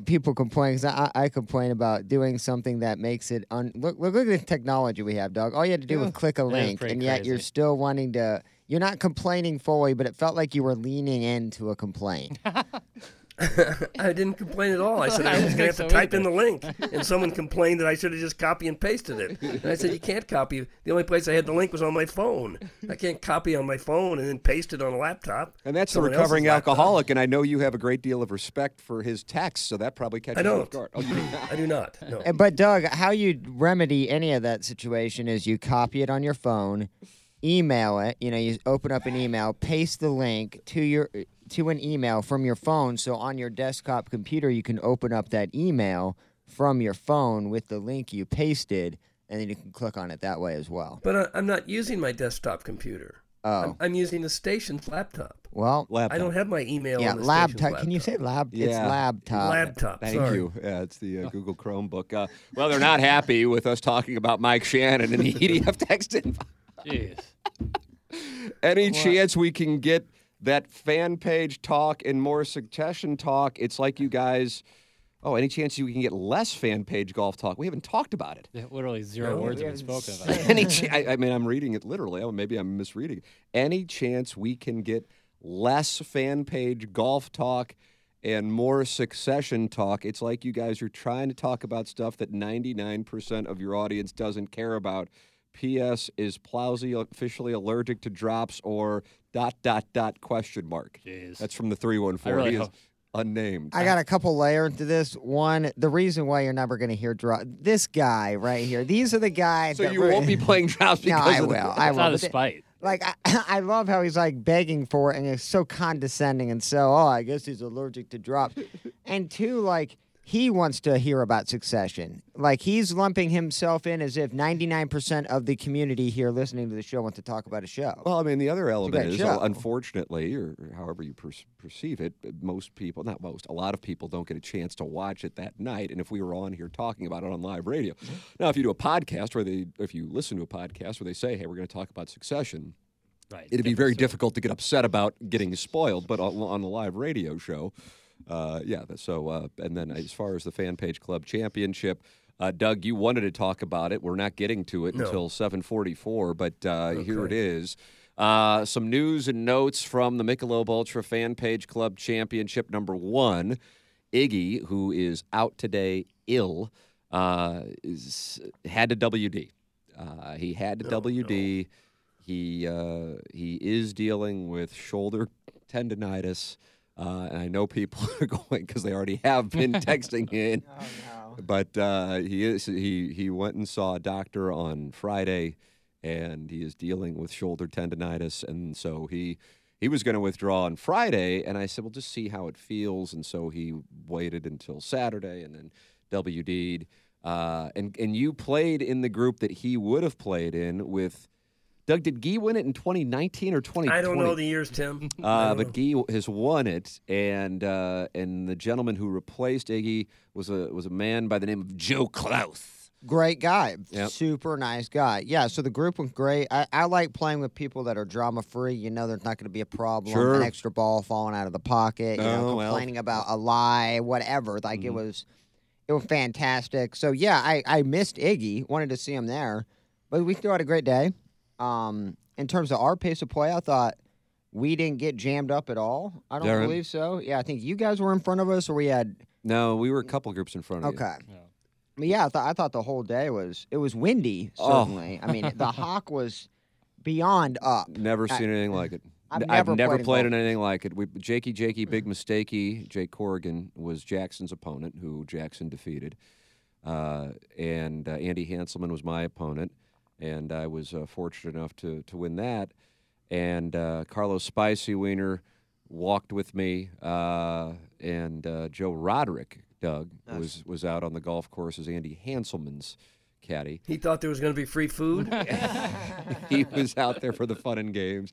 people complain because I, I complain about doing something that makes it un. Look, look, look at the technology we have, Doug. All you had to do was click a link, and yet you're still wanting to. You're not complaining fully, but it felt like you were leaning into a complaint. I didn't complain at all. I said I I was going to have to type in the link, and someone complained that I should have just copy and pasted it. And I said you can't copy. The only place I had the link was on my phone. I can't copy on my phone and then paste it on a laptop. And that's the recovering else's laptop. alcoholic, and I know you have a great deal of respect for his text, so that probably catches I you don't. off guard. Oh, do. I do not. No. Uh, But Doug, how you remedy any of that situation is you copy it on your phone, email it. You know, you open up an email, paste the link to your to an email from your phone. So on your desktop computer, you can open up that email from your phone with the link you pasted, and then you can click on it that way as well. But I, I'm not using my desktop computer. Oh. I'm, I'm using the station's laptop. Well, laptop. I don't have my email. yeah, on the station's laptop. Can you say lab? It's Yeah. laptop. Laptop. Thank sorry. you. Yeah, it's the uh, Google Chromebook. Uh, well, they're not happy with us talking about Mike Shannon and the EDF text info. Jeez. Any chance we can get that fan page talk and more succession talk? It's like you guys. Oh, any chance you can get less fan page golf talk? We haven't talked about it. Yeah, literally zero No, words have been spoken about. Any, ch- I, I mean, I'm reading it literally. Oh, maybe I'm misreading. Any chance we can get less fan page golf talk and more succession talk? It's like you guys are trying to talk about stuff that 99% of your audience doesn't care about. P.S. Is Plowsy officially allergic to drops or dot dot dot question mark? Jeez. That's from the 314. I really he is hope- unnamed. I got a couple layers to this. One, the reason why you're never going to hear drop. This guy right here. These are the guys. so that you won't be playing drops No, because I of will. the- I It's will. out of spite. like I, I love how he's like begging for it and it's so condescending and so oh I guess he's allergic to drops. and two, like he wants to hear about succession. Like he's lumping himself in as if 99% of the community here listening to the show want to talk about a show. Well, I mean, the other element is, show. uh, unfortunately, or or however you per- perceive it, uh, most people, not most, a lot of people don't get a chance to watch it that night. And if we were on here talking about it on live radio, Mm-hmm. now if you do a podcast where they, if you listen to a podcast where they say, hey, we're going to talk about succession, Right. it'd be very story. difficult to get upset about getting spoiled. But on, on the live radio show, uh, yeah. So, uh, and then as far as the Fan Page Club Championship, uh, Doug, you wanted to talk about it. We're not getting to it No. until 7:44, but uh, here it is. Uh, some news and notes from the Michelob Ultra Fan Page Club Championship number one. Iggy, who is out today ill, uh, is, had to WD. Uh, he had to WD. He uh, he is dealing with shoulder tendonitis, uh, and I know people are going because they already have been texting in. But uh, he is he he went and saw a doctor on Friday, and he is dealing with shoulder tendonitis, and so he he was going to withdraw on Friday, and I said, well, just see how it feels, and so he waited until Saturday, and then WD'd. Uh, and and you played in the group that he would have played in with. Doug, did Gee win it in 2019 or 2020? I don't know the years, Tim. Uh, but know. Guy has won it, and uh, and the gentleman who replaced Iggy was a was a man by the name of Joe Klaus. Great guy. Yep. Super nice guy. Yeah, so the group went great. I, I like playing with people that are drama free. You know there's not going to be a problem. Sure. An extra ball falling out of the pocket, you know, Oh, well. complaining about a lie, whatever. Like Mm-hmm. it was it was fantastic. So yeah, I, I missed Iggy. Wanted to see him there. But we still had a great day. Um, in terms of our pace of play, I thought we didn't get jammed up at all. I don't Darren? believe so. Yeah, I think you guys were in front of us or we had No, we were a couple groups in front of you. Okay. But yeah, I thought I thought the whole day was it was windy. Oh. Certainly, I mean the hawk was beyond up. Never I- seen anything like it. I've N- never never played played in anything like it. We, Jakey, Jakey, big mistakey. Jake Corrigan was Jackson's opponent, who Jackson defeated, uh, and uh, Andy Hanselman was my opponent, and I was uh, fortunate enough to to win that. And uh, Carlos Spicy Wiener walked with me, uh, and uh, Joe Roderick, Doug, was was out on the golf course as Andy Hanselman's caddy. He thought there was going to be free food. he was out there for the fun and games.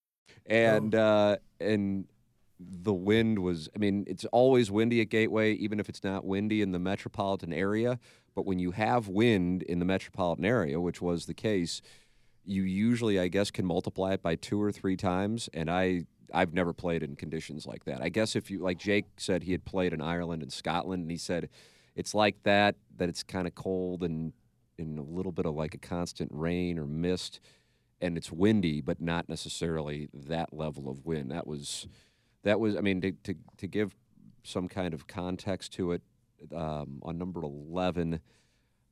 And uh, and the wind was. I mean, it's always windy at Gateway, even if it's not windy in the metropolitan area. But when you have wind in the metropolitan area, which was the case, you usually, I guess, can multiply it by two or three times. And I, I've never played in conditions like that. I guess if you, like Jake said, he had played in Ireland and Scotland, and he said it's like that. That it's kind of cold and and a little bit of like a constant rain or mist and it's windy, but not necessarily that level of wind. That was, that was. I mean, to to, to give some kind of context to it, um, on number eleven,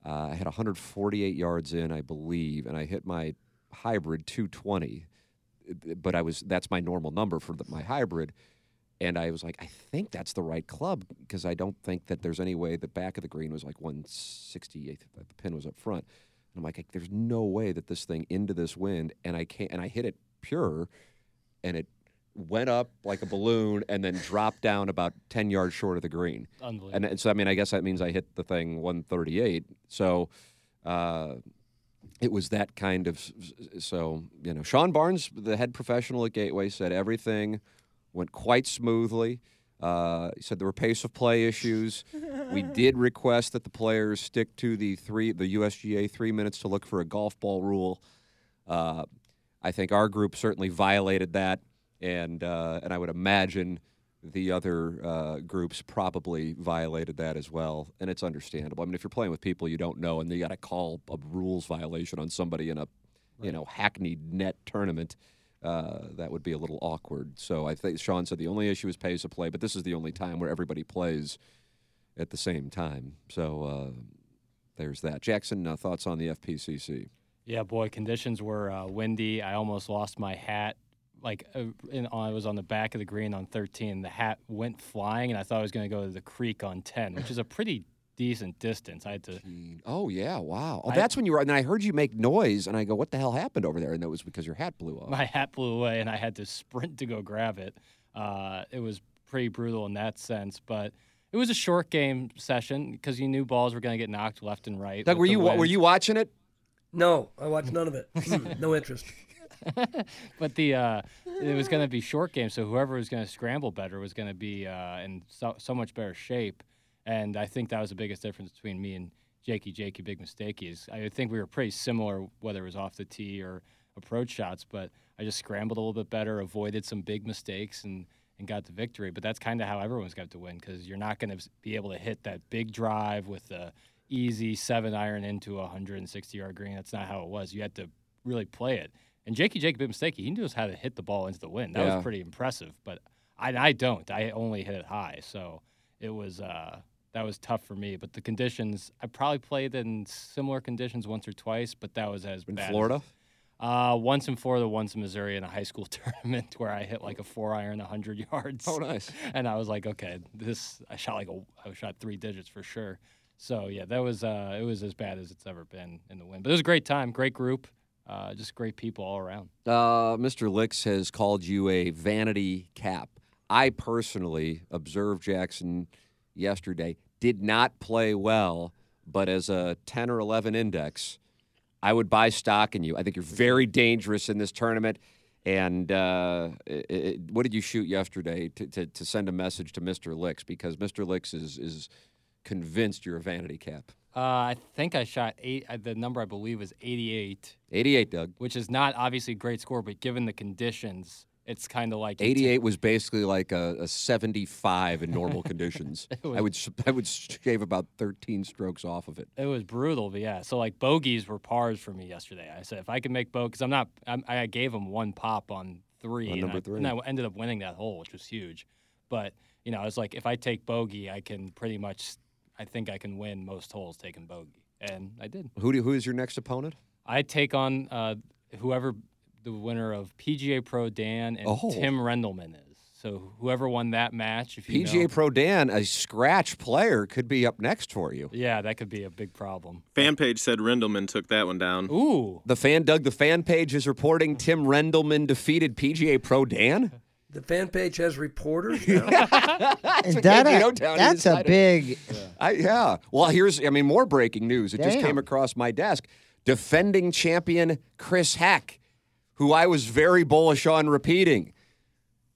uh, I had 148 yards in, I believe, and I hit my hybrid 220. But I was that's my normal number for the, my hybrid. And I was like, I think that's the right club because I don't think that there's any way the back of the green was like 168. The pin was up front. And I'm like, there's no way that this thing into this wind, and I can't, and I hit it pure, and it went up like a balloon and then dropped down about 10 yards short of the green. Unbelievable. And, and so, I mean, I guess that means I hit the thing 138. So, uh, it was that kind of so you know Sean Barnes, the head professional at Gateway, said everything went quite smoothly. Uh, he said there were pace of play issues. we did request that the players stick to the three, the USGA three minutes to look for a golf ball rule. Uh, I think our group certainly violated that, and uh, and I would imagine the other uh, groups probably violated that as well. And it's understandable. I mean, if you're playing with people you don't know, and you got to call a rules violation on somebody in a you know hackneyed net tournament uh, that would be a little awkward. So I think Sean said the only issue is pace of play, but this is the only time where everybody plays at the same time. So uh, there's that. Jackson, uh, thoughts on the FPCC? Yeah, boy, conditions were uh, windy. I almost lost my hat. Like uh, in, I was on the back of the green on 13. The hat went flying, and I thought I was going to go to the creek on 10, which is a pretty decent distance. I had to. Oh yeah, wow. Oh, I- that's when you were. And I heard you make noise, and I go, "What the hell happened over there?" And that was because your hat blew off. My hat blew away, and I had to sprint to go grab it. Uh, it was pretty brutal in that sense, but it was a short game session because you knew balls were going to get knocked left and right. Doug, were you wa- were you watching it? No, I watched none of it. Hmm, no interest. but the uh, it was going to be short game, so whoever was going to scramble better was going to be uh, in so, so much better shape. And I think that was the biggest difference between me and Jakey. Jakey, big mistake is I think we were pretty similar, whether it was off the tee or approach shots. But I just scrambled a little bit better, avoided some big mistakes, and and got the victory. But that's kind of how everyone's got to win because you're not going to be able to hit that big drive with the easy seven iron into a 160 yard green. That's not how it was. You had to really play it. And Jakey Jake, big mistake. He knows how to hit the ball into the wind. That Yeah. was pretty impressive. But I, I don't. I only hit it high. So it was uh, that was tough for me. But the conditions, I probably played in similar conditions once or twice, but that was as In bad. as- Florida? uh, once in Florida, once in Missouri in a high school tournament where I hit like a four iron, 100 yards. Oh, nice. And I was like, okay, this, I shot like a, I shot three digits for sure. So yeah, that was, uh, it was as bad as it's ever been in the wind. But it was a great time, great group, uh, just great people all around. Uh, Mr. Licks has called you a vanity cap. I personally observed Jackson yesterday. Did not play well, but as a 10 or 11 index, I would buy stock in you. I think you're very dangerous in this tournament. And uh, i i what did you shoot yesterday to, to, to send a message to Mr. Licks? Because Mr. Licks is, is convinced you're a vanity cap. Uh, I think I shot eight. Uh, the number I believe is 88. 88, Doug. Which is not obviously a great score, but given the conditions, it's kind of like 88 was basically like a, a 75 in normal conditions. It I would sh- I would shave about 13 strokes off of it. It was brutal, but yeah. So like bogeys were pars for me yesterday. I said if I could make bogey, because I'm not, I'm, I gave him one pop on three, On and, number I, three. and I ended up winning that hole, which was huge. But you know, I was like, if I take bogey, I can pretty much, I think I can win most holes taking bogey, and I did. Who do, who is your next opponent? I take on uh, whoever the winner of PGA Pro Dan and Oh. Tim Rendelman is. So whoever won that match, if you PGA know, Pro Dan, a scratch player, could be up next for you. yeah, that could be a big problem. Fan page said Rendelman took that one down. Ooh, The fan, Doug, the fan page is reporting Tim Rendelman defeated PGA Pro Dan. The fan page has reporters now. Is that KG a, O-Town that's a decided. big. I, yeah. Well, here's, I mean, more breaking news. It just came across my desk. Defending champion Chris Heck, who I was very bullish on repeating,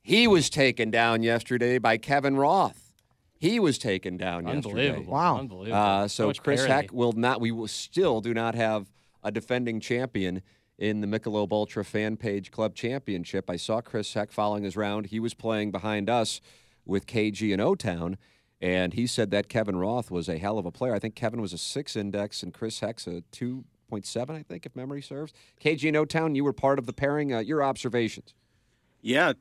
he was taken down yesterday by Kevin Roth. He was taken down yesterday. Wow. unbelievable. Uh, so much Chris parity. Heck will not. We will still do not have a defending champion in the Michelob Ultra Fan Page Club Championship. I saw Chris Heck following his round. He was playing behind us with KG and O Town, and he said that Kevin Roth was a hell of a player. I think Kevin was a six index and Chris Heck's a two point seven. I think if memory serves. KG and O Town, you were part of the pairing. Uh, your observations. Yeah,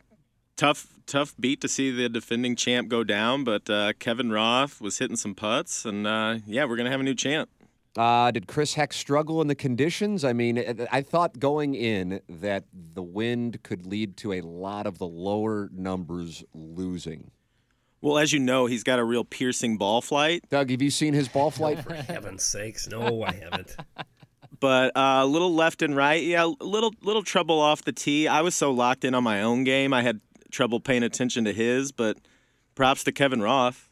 tough tough beat to see the defending champ go down, but uh, Kevin Roth was hitting some putts, and uh, yeah, we're gonna have a new champ. Uh, did Chris Heck struggle in the conditions? I mean, I- I thought going in that the wind could lead to a lot of the lower numbers losing. Well, as you know, he's got a real piercing ball flight, Doug, have you seen his ball flight? For heaven's sakes, no, I haven't. but uh, a little left and right. Yeah, a little little trouble off the tee. I was so locked in on my own game, I had trouble paying attention to his. But props to Kevin Roth.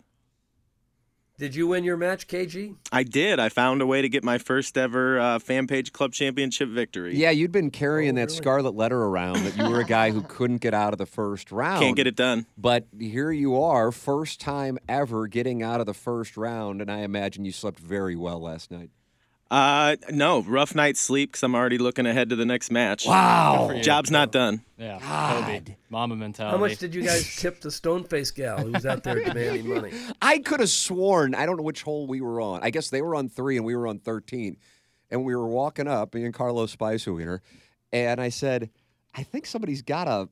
Did you win your match, KG? I did. I found a way to get my first ever uh, fan page club championship victory. yeah, you'd been carrying Oh, that really? scarlet letter around that you were a guy who couldn't get out of the first round. Can't get it done. But here you are, first time ever getting out of the first round, and I imagine you slept very well last night. Uh, no, rough night's sleep because I'm already looking ahead to the next match. Wow. Job's not done. Yeah, Kobe, Mamba mentality. How much did you guys tip the Stoneface gal who was out there demanding money? I could have sworn, I don't know which hole we were on. I guess they were on three and we were on 13. And we were walking up, me and Carlos Spiceweiner, and I said, I think somebody's got a,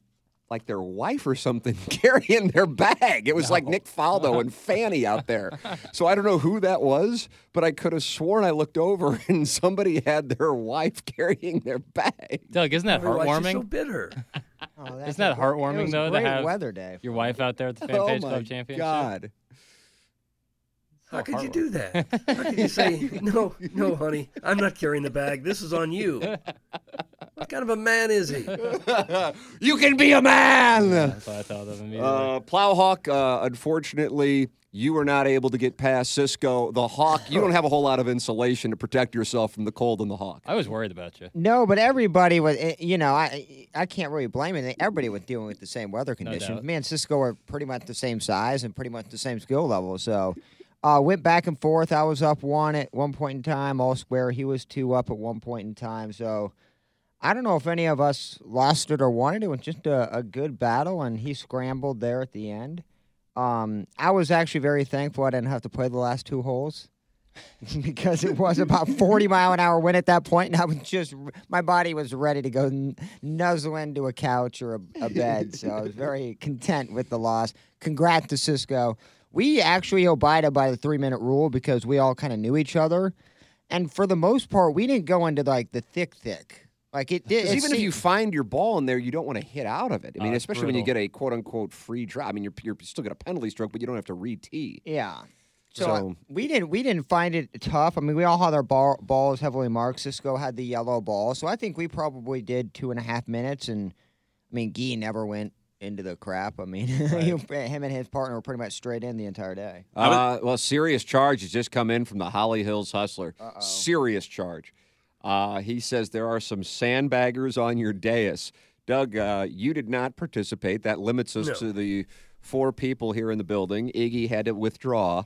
like their wife or something carrying their bag. It was like Nick Faldo and Fanny out there. So I don't know who that was, but I could have sworn I looked over and somebody had their wife carrying their bag. Doug, isn't that Why heartwarming? so bitter? Oh, that's Isn't that a gr- it heartwarming, though, a to great have weather day. Your wife out there at the Fan oh Page my Club Championship. God. How could you do that? How could you say, no, no, honey, I'm not carrying the bag. This is on you. What kind of a man is he? you can be a man. That's what I thought of immediately. Uh, Plowhawk, uh, unfortunately, you were not able to get past Cisco. The Hawk, you don't have a whole lot of insulation to protect yourself from the cold in the Hawk. I was worried about you. No, but everybody was, eh, you know, I I can't really blame it. Everybody was dealing with the same weather conditions. doubt. Me and Cisco are pretty much the same size and pretty much the same skill level. So, uh, went back and forth. I was up one at one point in time, all square. He was two up at one point in time. So, I don't know if any of us lost it or won it. It was just a, a good battle, and he scrambled there at the end. Um, I was actually very thankful I didn't have to play the last two holes because it was about 40 mile an hour wind at that point, and I was just my body was ready to go n- nuzzle into a couch or a, a bed. So I was very content with the loss. Congrats to Cisco. We actually abided by the three minute rule because we all kind of knew each other, and for the most part, we didn't go into like the thick thick. Like it did. even if you find your ball in there, you don't want to hit out of it. I mean, it's especially when you get a quote unquote free drop. I mean, you're, you're still got a penalty stroke, but you don't have to re tee. Yeah. So, uh, So- we didn't we didn't find it tough. I mean, we all had our ball, balls heavily marked. Cisco had the yellow ball, so I think we probably did two and a half minutes. And I mean, Gee never went into the crap. I mean, he- him and his partner were pretty much straight in the entire day. Uh, well, serious charge has just come in from the Holly Hills Hustler. Serious charge. Uh, he says there are some sandbaggers on your dais. Doug, uh, you did not participate. That limits us No. to the four people here in the building. Iggy had to withdraw.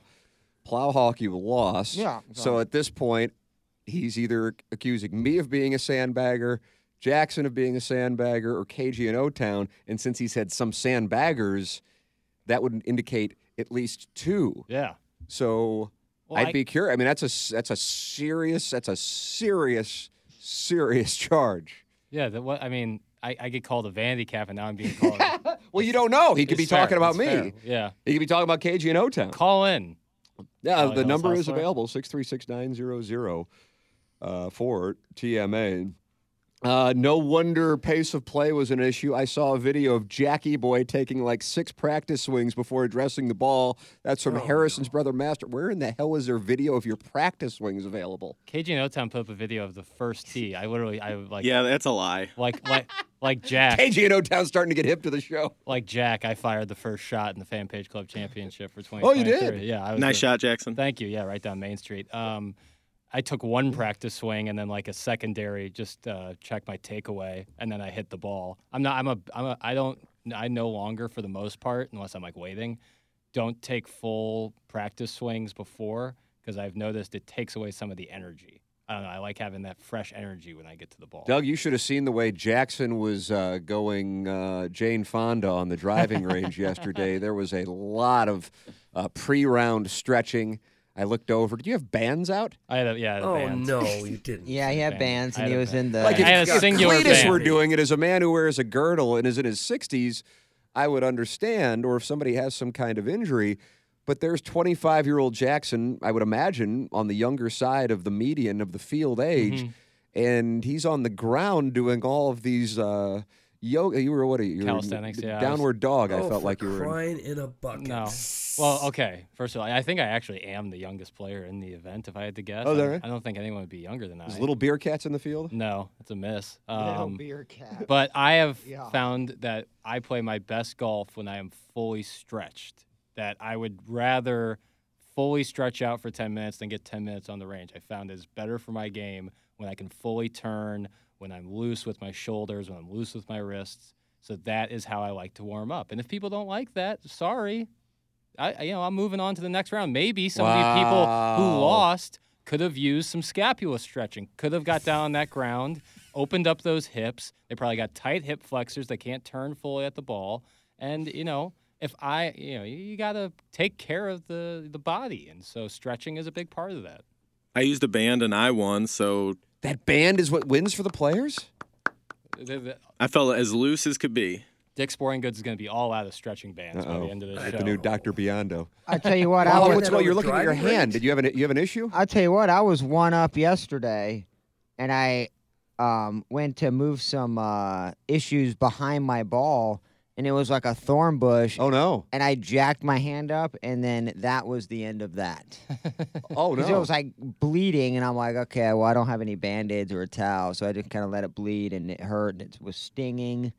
Plowhawk, you lost. Yeah, So at this point, he's either accusing me of being a sandbagger, Jackson of being a sandbagger, or KG and O Town. And since he said some sandbaggers, that would indicate at least two. Yeah. So Well, I'd I- be curious. I mean, that's a that's a serious that's a serious serious charge. Yeah. The, what I mean, I, I get called a vanity cap, and now I'm being called. Well, you don't know. He could be fair, talking about it's me. fair, Yeah. He could be talking about KG and O Town. Call in. Yeah, Holly the number is available six three six nine zero zero uh, for TMA. Uh, no wonder pace of play was an issue. I saw a video of Jackie Boy taking like six practice swings before addressing the ball. That's from Harrison's brother Master. Where in the hell is there video of your practice swings available? KG and O-Town put up a video of the first tee. I literally, I like. Yeah, that's a lie. Like, like, like Jack. KG and O-Town starting to get hip to the show. Like Jack, I fired the first shot in the Fan Page Club Championship for twenty. Oh, you did? Yeah. I was Nice the- shot, Jackson. Thank you. Yeah, right down Main Street. Um, I took one practice swing and then like a secondary, just uh, check my takeaway, and then I hit the ball. I'm not. I'm a. I'm a. I don't. I no longer, for the most part, unless I'm like waiting, don't take full practice swings before because I've noticed it takes away some of the energy. I don't know. I like having that fresh energy when I get to the ball. Doug, you should have seen the way Jackson was uh, going uh, Jane Fonda on the driving range yesterday. There was a lot of uh, pre-round stretching. I looked over. Did you have bands out? I had a, yeah. I had a Oh band. no, you didn't. Yeah, he had Band. bands and had he was band. in the. Like if, I had a if singular Cletus band. were doing it as a man who wears a girdle and is in his 60s, I would understand. Or if somebody has some kind of injury. But there's 25 year old Jackson, I would imagine, on the younger side of the median of the field age. Mm-hmm. And he's on the ground doing all of these uh, yoga. You were what? are You You were Calisthenics, yeah, Downward dog. I Oh, felt for like you were. in. crying in a bucket. No. Well, okay. First of all, I think I actually am the youngest player in the event, if I had to guess. Oh, is that I- right? I don't think anyone would be younger than I. There's little beer cats in the field. No, it's a miss. Little Um, beer cat. but I have Yeah. found that I play my best golf when I am fully stretched. That I would rather fully stretch out for 10 minutes than get 10 minutes on the range. I found is better for my game when I can fully turn, when I'm loose with my shoulders, when I'm loose with my wrists. So that is how I like to warm up. And if people don't like that, sorry. I, I- you know, I'm moving on to the next round. Maybe some of you people who lost could have used some scapula stretching. Could have got down on that ground, opened up those hips. They probably got tight hip flexors. They can't turn fully at the ball. And you know, if I, you know, you, you got to take care of the the body, and so stretching is a big part of that. I used a band and I won, so That band is what wins for the players. The- the- I felt as loose as could be. Dick's Sporting Goods is going to be all out of stretching bands by the end of the show. The new Dr. Biondo. I tell you what, I Oh, was, what's going? You're looking at your driving range? hand. Did you have an you have an issue? I'll tell you what, I was one up yesterday, and I um, went to move some uh, issues behind my ball, and it was like a thorn bush. Oh no! And I jacked my hand up, and then that was the end of that. Oh Because no! it was like bleeding, and I'm like, okay, well, I don't have any band aids or a towel, so I just kind of let it bleed, and it hurt, and it was stinging.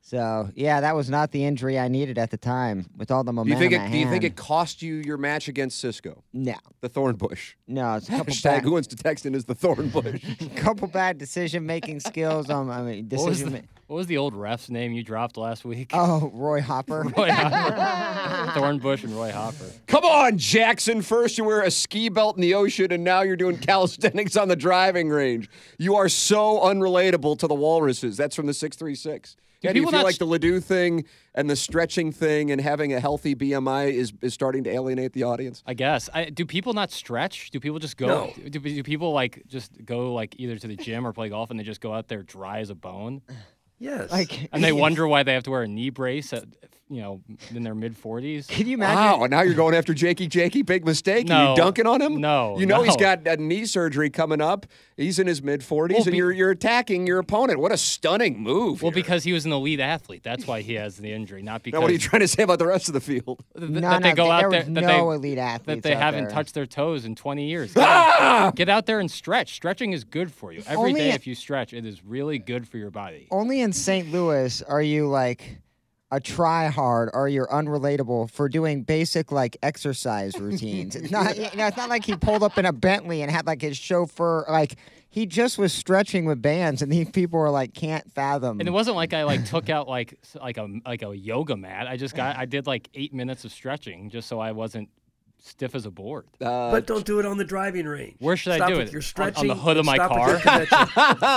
So yeah, that was not the injury I needed at the time with all the do you momentum. think it? Do you think it cost you your match against Cisco? No, The thorn bush. no, it's a couple Hashtag bad, who wants to text in is the thorn bush. couple bad decision making skills. Um, I mean, decision. The, ma- what was the old ref's name you dropped last week? Oh, Roy Hopper. Roy Hopper. Thornbush and Roy Hopper. Come on, Jackson. First you wear a ski belt in the ocean, and now you're doing calisthenics on the driving range. You are so unrelatable to the walruses. That's from the six three six. Do Yeah, do you people feel not like the Ledoux thing and the stretching thing and having a healthy BMI is, is starting to alienate the audience? I guess. I, do people not stretch? Do people just go? No. Do, do people like just go like either to the gym or play golf and they just go out there dry as a bone? Yes. Like, And they wonder why they have to wear a knee brace at you know in their mid forties. Can you imagine? Wow, now you're going after Jakey Jakey. Big mistake. Are you dunking on him? No, You know he's got a knee surgery coming up. He's in his mid 40s, Well, and be- you're, you're attacking your opponent. What a stunning move. Well, here. because he was an elite athlete, that's why he has the injury. Not because Now, what are you trying to say about the rest of the field? th- No, that they no, go out was there that no they, elite that they out haven't there. touched their toes in 20 years. Ah! Get, out, get out there and stretch. Stretching is good for you. Every day, Only- if you stretch, it is really good for your body. Only in St. Louis are you like a try hard or you're unrelatable for doing basic like exercise routines. it's not you know, it's not like he pulled up in a Bentley and had like his chauffeur like he just was stretching with bands and these people were like can't fathom. And it wasn't like I like took out like like a like a yoga mat. I just got I did like eight minutes of stretching just so I wasn't stiff as a board. Uh, but don't do it on the driving range. Where should I Stop do with it? Your On- stretching. on the hood of my car?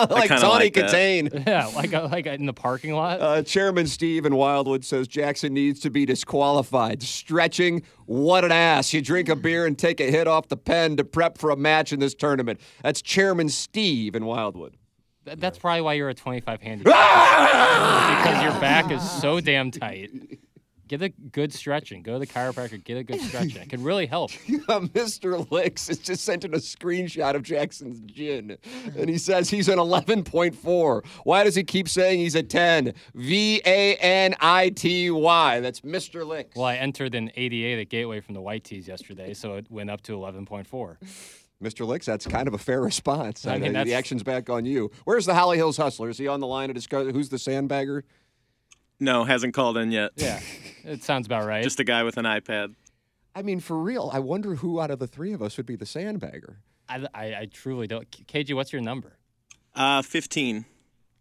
like kinda Tawny like. Kitaen. yeah, like a, like a, in the parking lot. Uh, Chairman Steve in Wildwood says Jackson needs to be disqualified. Stretching, what an ass. You drink a beer and take a hit off the pen to prep for a match in this tournament. That's Chairman Steve in Wildwood. Th- that's probably why you're a 25 handicap because your back is so damn tight. Get a good stretching. Go to the chiropractor. Get a good stretching. It can really help. Mr. Licks is just sent in a screenshot of Jackson's GHIN, and he says he's an 11.4. Why does he keep saying he's a 10? V A N I T Y. That's Mr. Licks. Well, I entered an 88 at Gateway from the White Tees yesterday, so it went up to 11.4. Mr. Licks, that's kind of a fair response. I mean, the action's back on you. Where's the Holly Hills Hustler? Is he on the line to discuss who's the sandbagger? No, hasn't called in yet. Yeah, it sounds about right. Just a guy with an iPad. I mean, for real, I wonder who out of the three of us would be the sandbagger. I, I, I truly don't. KG, what's your number? Uh, 15.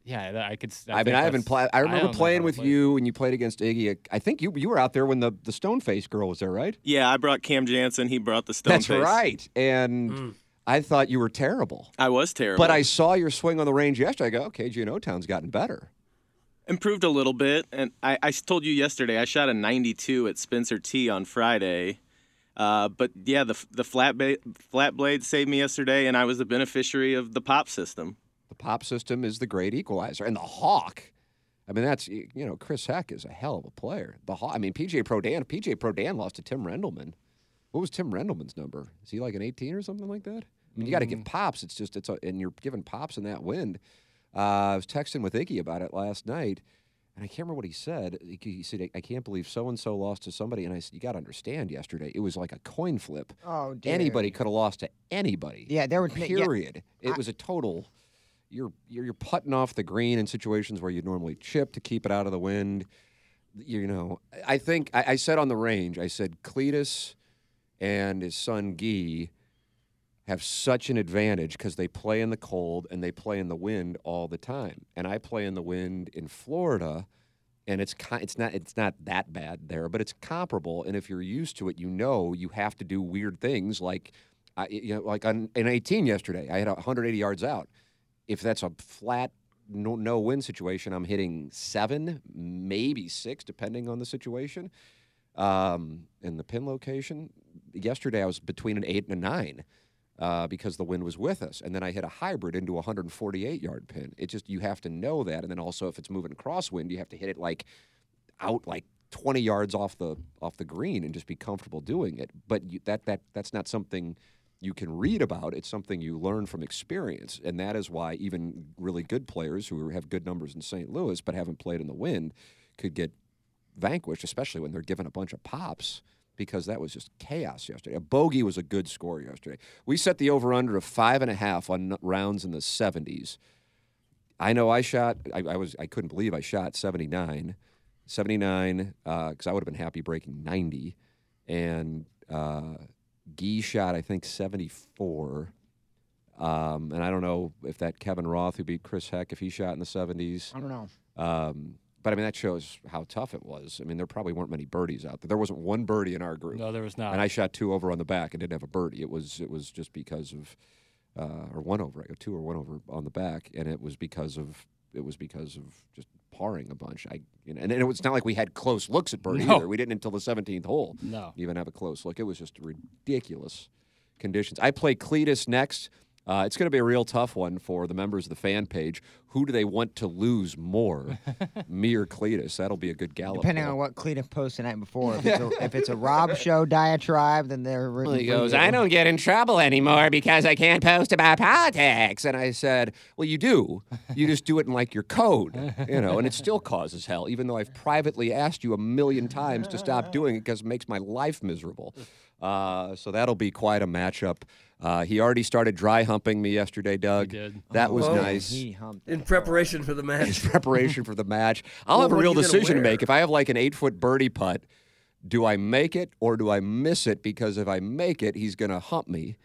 Yeah, I could. s- I, mean, I haven't played. I remember don't playing with play. you when you played against Iggy. I think you you were out there when the the stone face girl was there, right? Yeah, I brought Cam Jansen. He brought the stone That's face. right. And I thought you were terrible. I was terrible. But I saw your swing on the range yesterday. I go, okay, Gino Town's gotten better. Improved a little bit. And I, I told you yesterday, I shot a 92 at Spencer T on Friday. Uh, but yeah, the the flat ba- flat blade saved me yesterday, and I was the beneficiary of the pop system. The pop system is the great equalizer, and the Hawk. I mean, that's you know, Chris Heck is a hell of a player. The Hawk. I mean, PJ Prodan. PJ Prodan lost to Tim Rendleman. What was Tim Rendleman's number? Is he like an 18 or something like that? I mean, you got to give pops. It's just it's a, and you're giving pops in that wind. Uh, I was texting with Iggy about it last night, and I can't remember what he said. He, he said, "I can't believe so and so lost to somebody." And I said, "You got to understand. Yesterday, it was like a coin flip. Oh, dear. Anybody could have lost to anybody. Yeah, there were yeah, period. it was a total. You're, you're you're putting off the green in situations where you'd normally chip to keep it out of the wind. You know, I think I, I said on the range. I said Cletus and his son Guy have such an advantage because they play in the cold and they play in the wind all the time. And I play in the wind in Florida, and it's it's not it's not that bad there, but it's comparable. And if you're used to it, you know you have to do weird things like, I, you know, like on an 18 yesterday, I had 180 yards out. If that's a flat no, no win situation, I'm hitting seven, maybe six, depending on the situation. Um, and the pin location, yesterday I was between an eight and a nine uh, because the wind was with us. And then I hit a hybrid into a 148 yard pin. It just, you have to know that. And then also, if it's moving crosswind, you have to hit it like out like 20 yards off the off the green and just be comfortable doing it. But you, that that that's not something you can read about. It's something you learn from experience, and that is why even really good players who have good numbers in St. Louis but haven't played in the wind could get vanquished, especially when they're given a bunch of pops. Because that was just chaos yesterday. A bogey was a good score yesterday. We set the over under of five and a half on rounds in the 70s. I know I shot. I, I was. I couldn't believe I shot 79, 79 because I would have been happy breaking 90, and uh, Gee shot I think 74. Um, and I don't know if that Kevin Roth who beat Chris Heck if he shot in the 70s. I don't know. Um, but I mean that shows how tough it was. I mean there probably weren't many birdies out there. There wasn't one birdie in our group. No, there was not. And I shot two over on the back and didn't have a birdie. It was it was just because of uh, or one over, two or one over on the back, and it was because of it was because of just parring a bunch. I you know, and, and it was not like we had close looks at birdie No. either. We didn't until the 17th hole. No. even have a close look. It was just ridiculous conditions. I play Cletus next. Uh, it's going to be a real tough one for the members of the fan page. Who do they want to lose more, me or Cletus? That'll be a good gallop. Depending on what Cletus posts the night before. If it's a, if it's a Rob show diatribe, then they're Well, rooting he for goes. I don't get in trouble anymore because I can't post about politics. And I said, Well, you do. You just do it in like your code, you know, and it still causes hell, even though I've privately asked you a million times to stop doing it because it makes my life miserable. Uh, so that'll be quite a matchup. Uh, he already started dry humping me yesterday, Doug. did. That was Oh, nice. He humped. in preparation for the match. In preparation for the match. I'll Well, have a real decision to make. If I have like an eight foot birdie putt, do I make it or do I miss it? Because if I make it, he's going to hump me.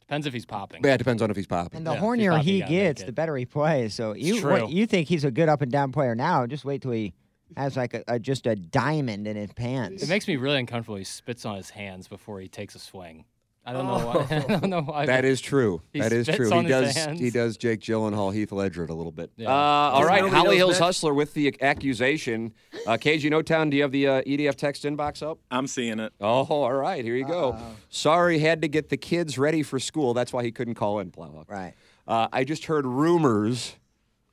Depends if he's popping. Yeah, it depends on if he's popping. And the Yeah, hornier popping, he you gotta make gets, the better he plays. So you what, you think he's a good up and down player now? Just wait till he has like a, a just a diamond in his pants. It makes me really uncomfortable. He spits on his hands before he takes a swing. I don't know why. I don't know why. That is true. He that is spits true. on He his does. hands. He does. Jake Gyllenhaal, Heath Ledger, it a little bit. Yeah. Uh, all Does right, nobody Holly knows Hills that? Hustler with the accusation. Uh, KG No Town, do you have the uh, EDF text inbox up? I'm seeing it. Oh, all right. Here you go. Sorry, had to get the kids ready for school. That's why he couldn't call in, Plowhawk. Right. Uh, I just heard rumors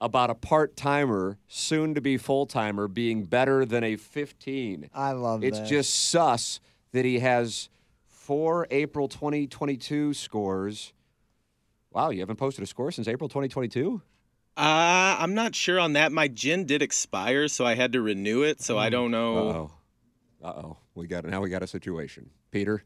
about a part timer, soon to be full timer, being better than a 15. I love that. It's this. just sus that he has four April 2022 scores. Wow, you haven't posted a score since April 2022? Uh, I'm not sure on that. My GHIN did expire, so I had to renew it. So I Hmm. don't know. Uh-oh. Uh-oh. We got now we got a situation. Peter,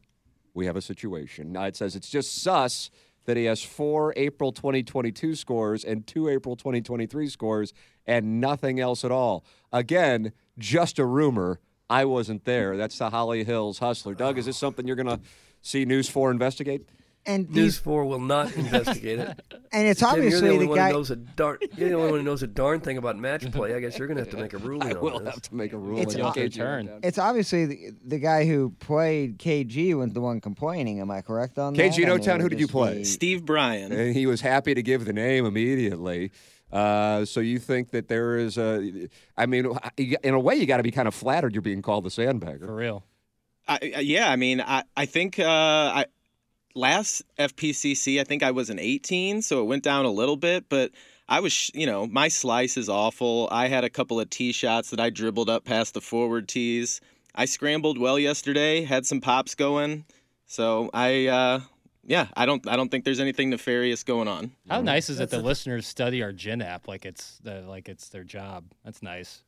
we have a situation. Now it says it's just sus that he has four April 2022 scores and two April 2023 scores and nothing else at all. Again, just a rumor. I wasn't there. That's the Holly Hills Hustler. Doug, is this something you're going to see News 4 investigate? And News these, Four will not investigate it. and it's Tim, you're obviously the only the one guy. who knows a darn. You're the only one who knows a darn thing about match play. I guess you're going to have to make a ruling I on will this. have to make a ruling. It's on your KG. turn. It's obviously the, the guy who played KG was the one complaining. Am I correct on that? KG I No mean, Town, it who did you play? Steve Bryan. And he was happy to give the name immediately. Uh, so you think that there is a, I mean, in a way, you got to be kind of flattered you're being called the sandbagger. For real. I, I- yeah, I mean, I, I think uh, I last FPCC, I think I was an 18, so it went down a little bit, but I was, you know, my slice is awful. I had a couple of tee shots that I dribbled up past the forward tees. I scrambled well yesterday, had some pops going, so I, uh, yeah, I don't, I don't think there's anything nefarious going on. How mm-hmm. nice is it That's the the- listeners study our GHIN app like it's the, like it's their job? That's nice.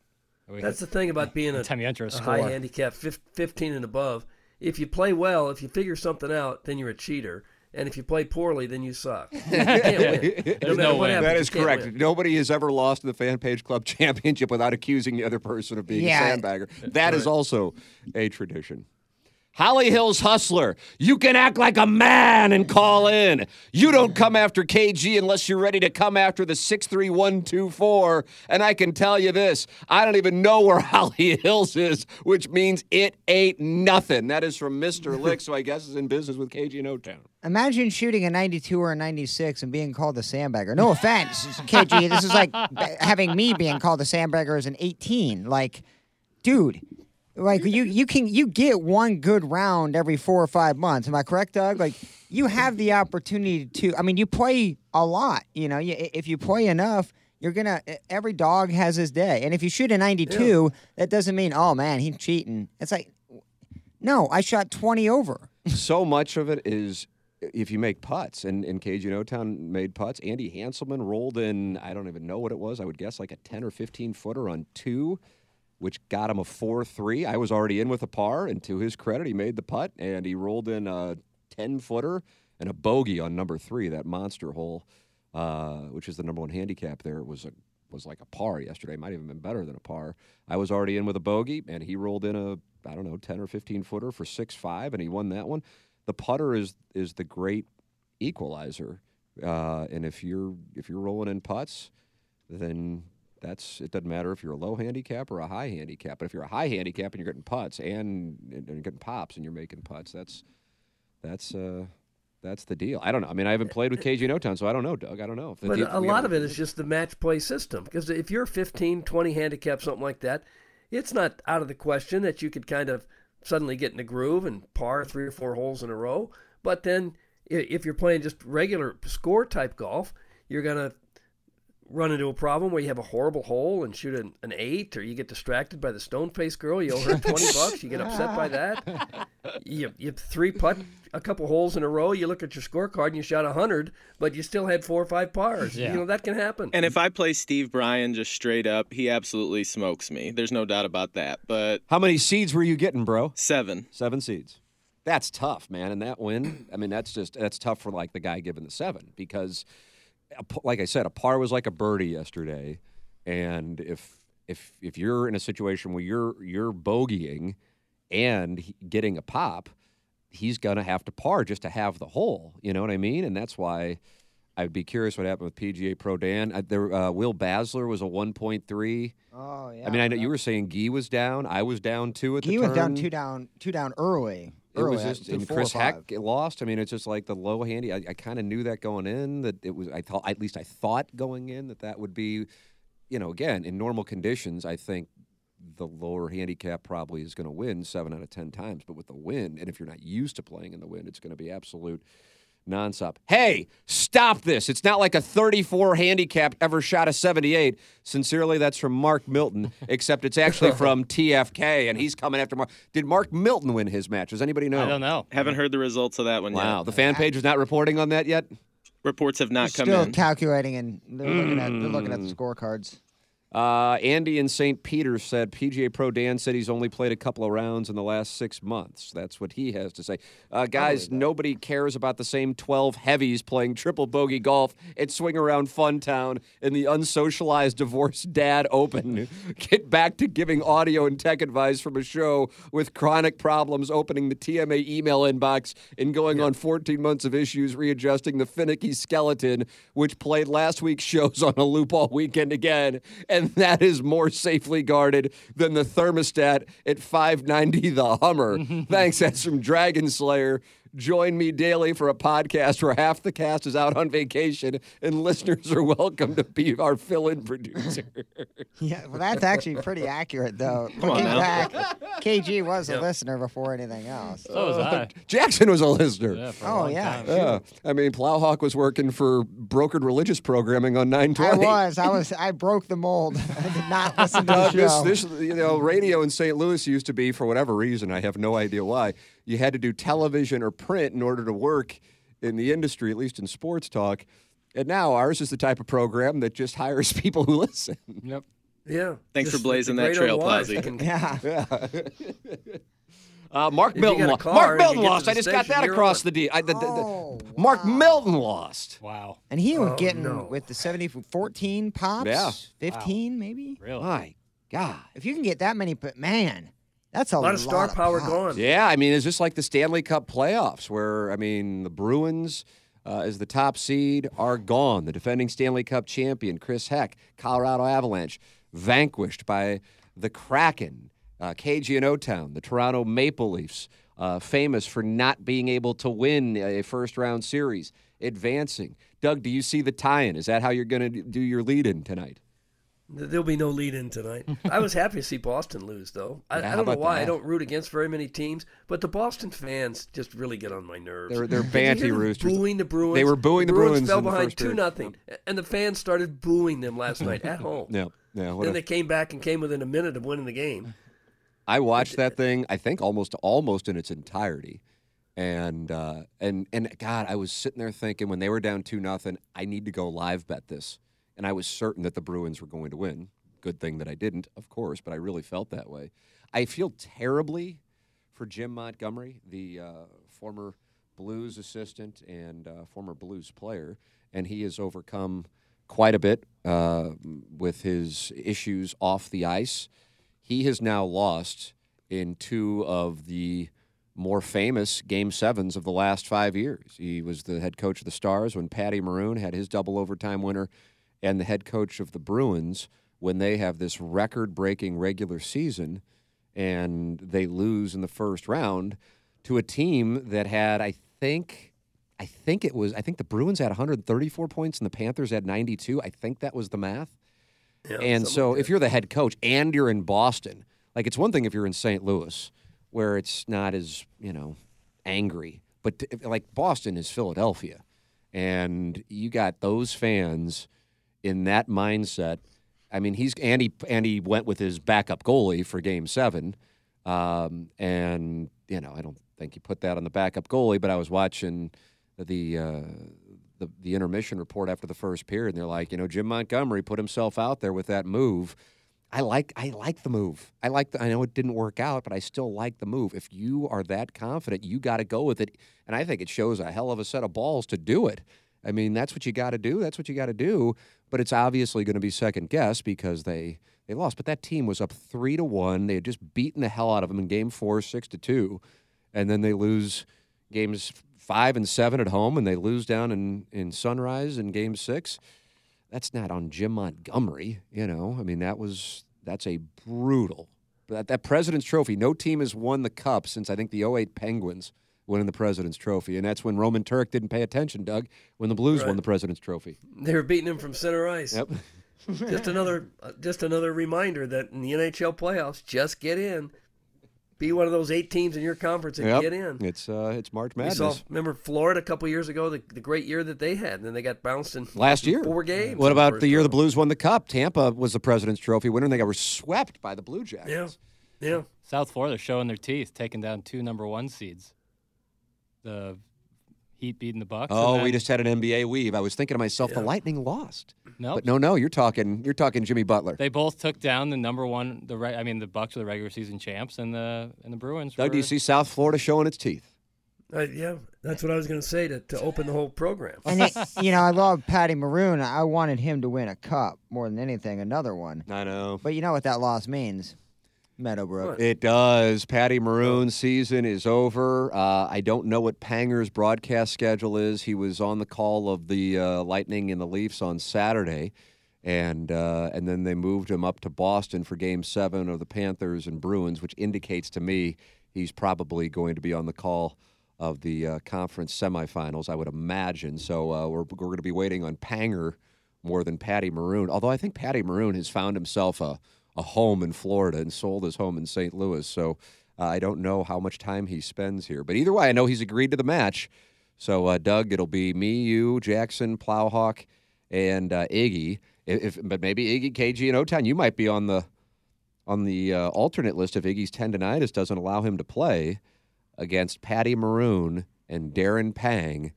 We- That's the thing about being a, Time you enter a a score. high handicap, 15 and above. If you play well, if you figure something out, then you're a cheater. And if you play poorly, then you suck. You can't win. No There's no way. happens, That you is can't correct. win. Nobody has ever lost in the Fan Page Club Championship without accusing the other person of being Yeah. a sandbagger. That is also a tradition. Holly Hills Hustler, you can act like a man and call in. You don't come after KG unless you're ready to come after the 63124. And I can tell you this I don't even know where Holly Hills is, which means it ain't nothing. That is from Mr. Lick, so I guess is in business with KG in O Town. Imagine shooting a 92 or a 96 and being called a sandbagger. No offense, KG. This is like having me being called a sandbagger as an 18. Like, dude, like you you can you get one good round every four or five months. Am I correct, Doug? Like you have the opportunity to. I mean, you play a lot. You know, you, if you play enough. You're gonna. Every dog has his day, and if you shoot a 92, that doesn't mean, oh man, he's cheating. It's like, no, I shot 20 over. so much of it is if you make putts, and, and KG and O-Town made putts. Andy Hanselman rolled in, I don't even know what it was. I would guess like a 10 or 15 footer on two, which got him a 4 3. I was already in with a par, and to his credit, he made the putt, and he rolled in a 10 footer and a bogey on number three, that monster hole, uh, which is the number one handicap there. was a was like a par yesterday. Might even been better than a par. I was already in with a bogey, and he rolled in a I don't know ten or fifteen footer for six five, and he won that one. The putter is is the great equalizer, uh, and if you're if you're rolling in putts, then that's it. Doesn't matter if you're a low handicap or a high handicap. But if you're a high handicap and you're getting putts and, and you're getting pops and you're making putts, that's that's uh, that's the deal. I don't know. I mean, I haven't played with KG in O-Town, so I don't know, Doug. I don't know. The But a lot of it is just the match play system. Because if you're 15, 20 handicap, something like that, it's not out of the question that you could kind of suddenly get in a groove and par three or four holes in a row. But then if you're playing just regular score type golf, you're going to run into a problem where you have a horrible hole and shoot an, an eight, or you get distracted by the stone face girl. You owe her 20 bucks. You get upset by that. You, you three putt a couple holes in a row. You look at your scorecard and you shot 100, but you still had four or five pars. Yeah. You know, that can happen. And if I play Steve Bryan just straight up, he absolutely smokes me. There's no doubt about that. But How many seeds were you getting, bro? Seven. Seven seeds. That's tough, man. And that win, I mean, that's just that's tough for like the guy giving the seven because, a p- like I said, a par was like a birdie yesterday, and if if if you're in a situation where you're you're bogeying and getting a pop, he's gonna have to par just to have the hole. You know what I mean? And that's why. I'd be curious what happened with PGA Pro Dan. I, there, uh, Will Basler was a 1.3. Oh yeah. I mean, I know you were saying Gee was down. I was down too at the end. He was down two down two down early. It early was just and Chris. Heck lost. I mean, it's just like the low handy. I, I kind of knew that going in that it was. I thought at least I thought going in that that would be, you know, again in normal conditions. I think the lower handicap probably is going to win seven out of ten times. But with the wind, and if you're not used to playing in the wind, it's going to be absolute nonstop. Hey, stop this. It's not like a 34 handicap ever shot a 78. Sincerely, that's from Mark Milton, except it's actually from TFK, and he's coming after Mark. Did Mark Milton win his match? Does anybody know? I don't know. Haven't heard the results of that one Wow, yet. Wow. The fan page is not reporting on that yet? Reports have not come Still in. calculating and they're looking at they're looking at the mm. scorecards. Uh, Andy in St. Peter said PGA Pro Dan said he's only played a couple of rounds in the last six months. That's what he has to say. Uh, guys, nobody cares about the same 12 heavies playing triple bogey golf at Swing Around Fun Town in the unsocialized divorced dad open. Get back to giving audio and tech advice from a show with chronic problems opening the TMA email inbox and going on 14 months of issues readjusting the finicky skeleton, which played last week's shows on a loop all weekend again. And that is more safely guarded than the thermostat at 590 the Hummer. Thanks. That's from Dragon Slayer. Join me daily for a podcast where half the cast is out on vacation and listeners are welcome to be our fill in producer. Yeah, well, that's actually pretty accurate, though. Come on Looking now. back, KG was a listener before anything else. So was I. Jackson was a listener. Yeah, for a Oh, long yeah. time. Yeah. I mean, Plowhawk was working for brokered religious programming on I was. I was. I broke the mold. I did not listen to the Doug, this, this, you know, radio in St. Louis used to be, for whatever reason, I have no idea why, you had to do television or print in order to work in the industry, at least in sports talk. And now ours is the type of program that just hires people who listen. Yep. Yeah. Thanks for blazing that trail, old Plazzy. yeah. Yeah. Uh, Mark If Milton lost. car Mark and Milton lost. I just got that across on. the D. I, the, the- the- Oh, Mark Milton lost. Wow. And he was Oh, getting no. with the 70, 14 pops. Yeah. 15 maybe. Really? My God. If you can get that many, but man, that's a, A lot of star power pops. gone. Yeah, I mean, it's just like the Stanley Cup playoffs, where I mean, the Bruins, uh, as the top seed, are gone. The defending Stanley Cup champion, Chris Heck, Colorado Avalanche, vanquished by the Kraken, uh, KG and O-Town, the Toronto Maple Leafs, uh, famous for not being able to win a first round series, advancing. Doug, do you see the tie-in? Is that how you're going to do your lead-in tonight? There'll be no lead in tonight. I was happy to see Boston lose, though. I, Yeah, I don't know why. I don't root against very many teams, but the Boston fans just really get on my nerves. They're- they're Did you hear banty roosters. Booing the Bruins. They were booing the Bruins fell in the behind two nothing, and the fans started booing them last night at home. Yeah, yeah. Then a- they came back and came within a minute of winning the game. I watched that thing. I think almost almost in its entirety, and uh, and and God, I was sitting there thinking when they were down two nothing, I need to go live bet this, and I was certain that the Bruins were going to win. Good thing that I didn't, of course, but I really felt that way. I feel terribly for Jim Montgomery, the uh, former Blues assistant and uh, former Blues player, and he has overcome quite a bit uh, with his issues off the ice. He has now lost in two of the more famous game sevens of the last five years. He was the head coach of the Stars when Patty Maroon had his double overtime winner, and the head coach of the Bruins when they have this record breaking regular season and they lose in the first round to a team that had, I think, I think it was, I think the Bruins had 134 points and the Panthers had 92. I think that was the math. Yeah, and so like if you're the head coach and you're in Boston, like it's one thing if you're in St. Louis where it's not as, you know, angry, but like Boston is Philadelphia. And you got those fans in that mindset. I mean, he's Andy. Andy went with his backup goalie for Game Seven, um, and you know, I don't think he put that on the backup goalie. But I was watching the uh, the the intermission report after the first period, and they're like, you know, Jim Montgomery put himself out there with that move. I like I like the move. I like the, I know it didn't work out, but I still like the move. If you are that confident, you got to go with it. And I think it shows a hell of a set of balls to do it. I mean, that's what you got to do. That's what you got to do. But it's obviously going to be second guess because they they lost. But that team was up three to one. They had just beaten the hell out of them in game four, six to two, and then they lose games five and seven at home, and they lose down in in Sunrise in game six that's not on Jim Montgomery. You know, I mean, that was that's a brutal. That, that President's Trophy. No team has won the cup since I think the 08 Penguins winning the President's Trophy, and that's when Roman Turek didn't pay attention, Doug, when the Blues won the President's Trophy. They were beating him from center ice. Yep. just another, uh, just another reminder that in the NHL playoffs, just get in. be one of those eight teams in your conference and Yep. get in. It's uh, it's March We Madness. saw, remember Florida a couple years ago, the, the great year that they had, and then they got bounced in Last year, four games. What about first the year the. Blues won the Cup? Tampa was the President's Trophy winner, and they got were swept by the Blue Jackets. Yeah, yeah. South Florida showing their teeth, taking down two number one seeds. The Heat beating the Bucks. and Oh, we just had an NBA weave. I was thinking to myself, the Lightning lost. Nope. But no, no, you're talking you're talking Jimmy Butler. They both took down the number one. The re- I mean, the Bucks are the regular season champs, and the and the Bruins. Doug, were, do you see South Florida showing its teeth? Uh, yeah, that's what I was going to say to, to open the whole program. And it, you know, I love Patty Maroon. I wanted him to win a cup more than anything, another one. I know. But you know what that loss means, Meadowbrook. It does. Patty Maroon's season is over. Uh, I don't know what Panger's broadcast schedule is. He was on the call of the uh, Lightning and the Leafs on Saturday, and uh, and then they moved him up to Boston for Game Seven of the Panthers and Bruins, which indicates to me he's probably going to be on the call of the uh, conference semifinals. I would imagine. So uh, we're we're going to be waiting on Panger more than Patty Maroon. Although I think Patty Maroon has found himself a a home in Florida and sold his home in St. Louis. So uh, I don't know how much time he spends here. But either way, I know he's agreed to the match. So uh, Doug, it'll be me, you, Jackson, Plowhawk, and uh, Iggy. If, if but maybe Iggy, KG, and O-Town, you might be on the on the uh, alternate list if Iggy's tendonitis doesn't allow him to play against Patty Maroon and Darren Pang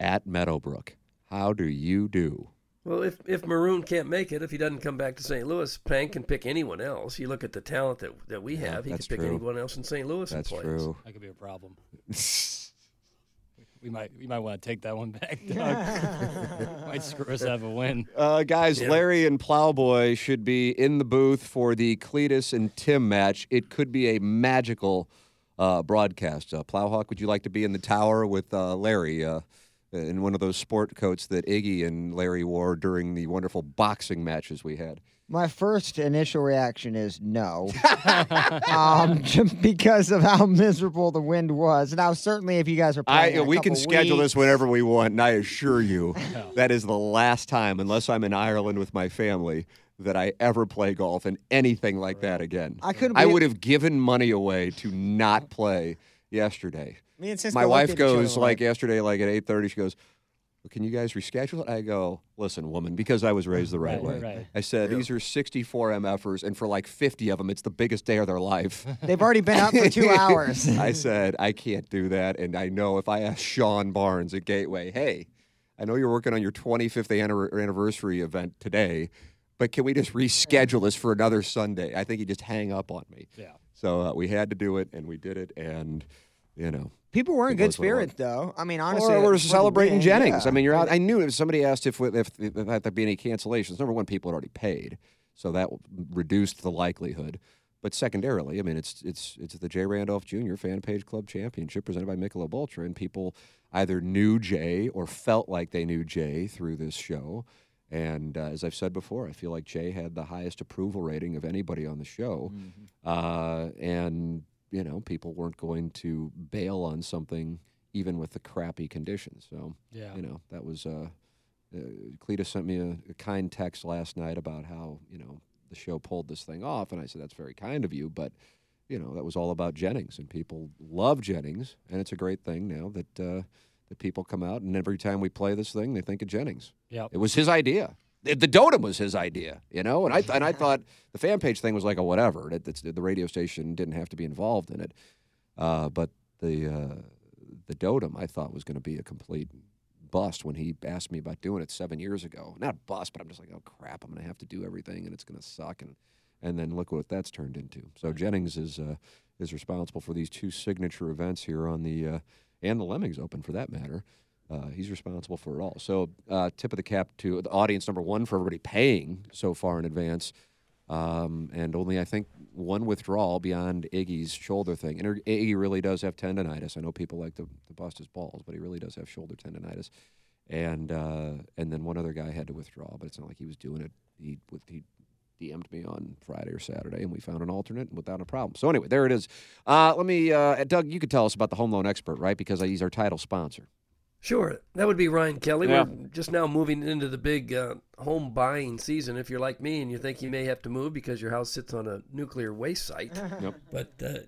at Meadowbrook. How do you do? Well, if, if Maroon can't make it, if he doesn't come back to St. Louis, Pang can pick anyone else. You look at the talent that, that we Yeah, have, he can pick true. anyone else in St. Louis That's and play. true. That could be a problem. we might we might want to take that one back, Doug. might screw us out of a win. Uh, guys, Larry and Plowboy should be in the booth for the Cletus and Tim match. It could be a magical uh, broadcast. Uh, Plowhawk, would you like to be in the tower with uh, Larry uh, in one of those sport coats that Iggy and Larry wore during the wonderful boxing matches we had? My first initial reaction is no, um, because of how miserable the wind was. Now, certainly, if you guys are playing, I, we can schedule weeks- this whenever we want, and I assure you that is the last time, unless I'm in Ireland with my family, that I ever play golf and anything like that again. I couldn't I would have given money away to not play yesterday. Me and Cisco my wife at each other goes like like- yesterday, like at eight thirty. She goes, well, "Can you guys reschedule it?" I go, "Listen, woman, because I was raised the right, Right, way." right. I said, "These are sixty-four MFers, and for like fifty of them, it's the biggest day of their life." They've already been up for two hours. I said, I can't do that. And I know if I ask Sean Barnes at Gateway, hey, I know you're working on your 25th anniversary event today, but can we just reschedule this for another Sunday? I think he'd just hang up on me. Yeah. So uh, we had to do it, and we did it. And, you know. People were in good was what it was. spirits, though. I mean, honestly, Or we're celebrating win, Jennings. yeah. I mean, you're out. I knew if somebody asked if if, if there'd be any cancellations. Number one, people had already paid, so that reduced the likelihood. But secondarily, I mean, it's it's it's the Jay Randolph Jr. Fan Page Club Championship presented by Michelob Ultra, and people either knew Jay or felt like they knew Jay through this show. And uh, as I've said before, I feel like Jay had the highest approval rating of anybody on the show. Uh, and, you know, people weren't going to bail on something even with the crappy conditions. So, Yeah. you know, that was. Uh, uh, Cleta sent me a, a kind text last night about how, you know, the show pulled this thing off. And I said, that's very kind of you. But, you know, that was all about Jennings. And people love Jennings. And it's a great thing now that. Uh, that people come out and every time we play this thing, they think of Jennings. Yep. It was his idea. The, Dotem was his idea, you know. And I and I thought the fan page thing was like a whatever. That that's- the radio station didn't have to be involved in it. Uh, but the uh, the Dotem I thought was going to be a complete bust when he asked me about doing it seven years ago. Not bust, but I'm just like, oh crap, I'm going to have to do everything and it's going to suck. And and then look what that's turned into. So Jennings is uh, is responsible for these two signature events here on the uh, and the Lemmings Open for that matter. Uh, he's responsible for it all. So uh, tip of the cap to the audience number one for everybody paying so far in advance. Um, and only I think one withdrawal beyond Iggy's shoulder thing. And Iggy really does have tendonitis. I know people like to, to bust his balls, but he really does have shoulder tendonitis. And uh, and then one other guy had to withdraw, but it's not like he was doing it. He with he DM'd me on Friday or Saturday, and we found an alternate without a problem. So anyway, there it is. Uh, let me, uh, Doug, you could tell us about the home loan expert, right? Because he's our title sponsor. Sure, that would be Ryan Kelly. Yeah. We're just now moving into the big uh, home buying season. If you're like me and you think you may have to move because your house sits on a nuclear waste site, Yep. but uh,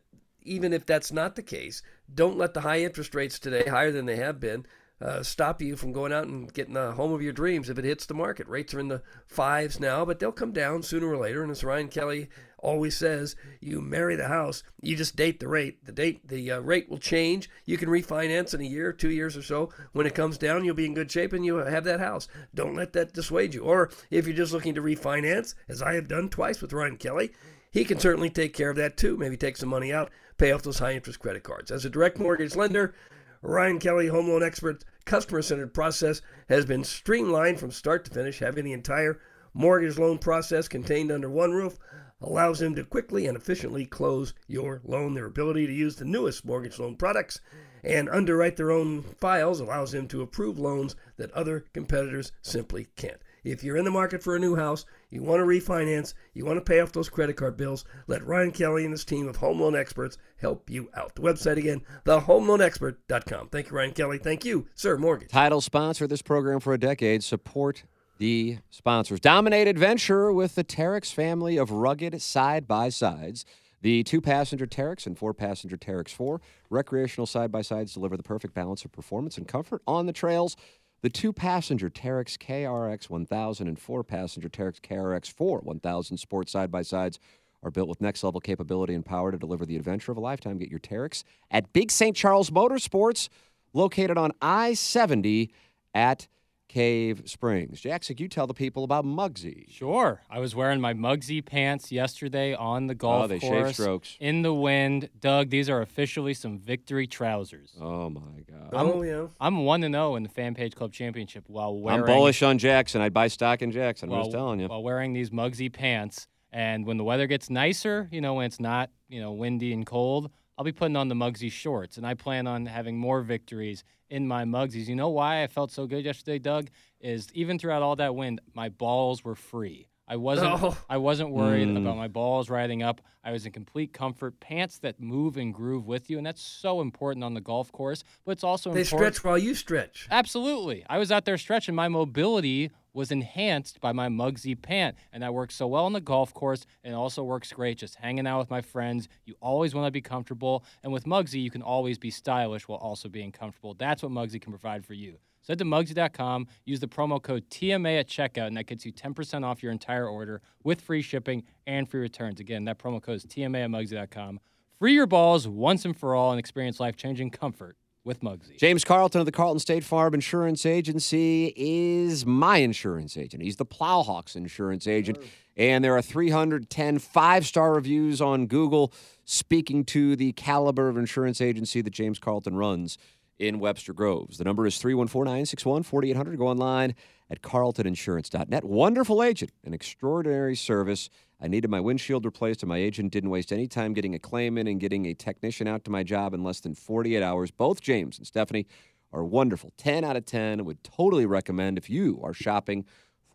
even if that's not the case, don't let the high interest rates today, higher than they have been, uh, stop you from going out and getting the home of your dreams if it hits the market. Rates are in the fives now, but they'll come down sooner or later. And as Ryan Kelly always says, you marry the house, you just date the rate. The date, the uh, rate will change. You can refinance in a year, two years or so. When it comes down, you'll be in good shape and you have that house. Don't let that dissuade you. Or if you're just looking to refinance, as I have done twice with Ryan Kelly, he can certainly take care of that too. Maybe take some money out, pay off those high interest credit cards. As a direct mortgage lender, Ryan Kelly, home loan expert, customer centered process has been streamlined from start to finish, having the entire mortgage loan process contained under one roof allows them to quickly and efficiently close your loan. Their ability to use the newest mortgage loan products and underwrite their own files allows them to approve loans that other competitors simply can't. If you're in the market for a new house, you want to refinance, you want to pay off those credit card bills, let Ryan Kelly and his team of home loan experts help you out. The website again, thehomeloanexpert.com. Thank you, Ryan Kelly. Thank you, Sir Mortgage. Title sponsor this program for a decade. Support the sponsors. Dominate adventure with the Teryx family of rugged side by sides. The two passenger Teryx and four passenger Teryx 4 recreational side by sides deliver the perfect balance of performance and comfort on the trails. The two passenger Teryx KRX 1000 and four passenger Teryx KRX 4 1000 sport side by sides are built with next level capability and power to deliver the adventure of a lifetime. Get your Teryx at Big St. Charles Motorsports, located on I 70 at Cave Springs. Jackson, you tell the people about Mugsy. Sure. I was wearing my Mugsy pants yesterday on the golf Oh, they shave course. strokes. In the wind. Doug, these are officially some victory trousers. Oh, my God. I'm, Oh, yeah. I'm 1 to 0 in the Fan Page Club Championship while wearing I'm bullish on Jackson. I'd buy stock in Jackson. I'm just telling you. while wearing these Mugsy pants. And when the weather gets nicer, you know, when it's not, you know, windy and cold, I'll be putting on the Mugsy shorts. And I plan on having more victories in my Mugsies. You know why I felt so good yesterday, Doug? Is even throughout all that wind, my balls were free. I wasn't Oh. I wasn't worried Mm. about my balls riding up. I was in complete comfort. Pants that move and groove with you, and that's so important on the golf course. But it's also They important. stretch while you stretch. Absolutely. I was out there stretching. My mobility was enhanced by my Mugsy pant, and that works so well on the golf course, and also works great just hanging out with my friends. You always want to be comfortable, and with Mugsy, you can always be stylish while also being comfortable. That's what Mugsy can provide for you. So head to Mugsy.com, use the promo code TMA at checkout, and that gets you 10% off your entire order with free shipping and free returns. Again, that promo code is TMA at Mugsy.com. Free your balls once and for all and experience life changing comfort with Mugsy. James Carlton of the Carlton State Farm Insurance Agency is my insurance agent. He's the Plowhawks insurance agent. And there are 310 five star reviews on Google speaking to the caliber of insurance agency that James Carlton runs in Webster Groves. The number is 314 961 4800. Go online at carltoninsurance.net. Wonderful agent, an extraordinary service. I needed my windshield replaced, and my agent didn't waste any time getting a claim in and getting a technician out to my job in less than 48 hours. Both James and Stephanie are wonderful. 10 out of 10. Would totally recommend if you are shopping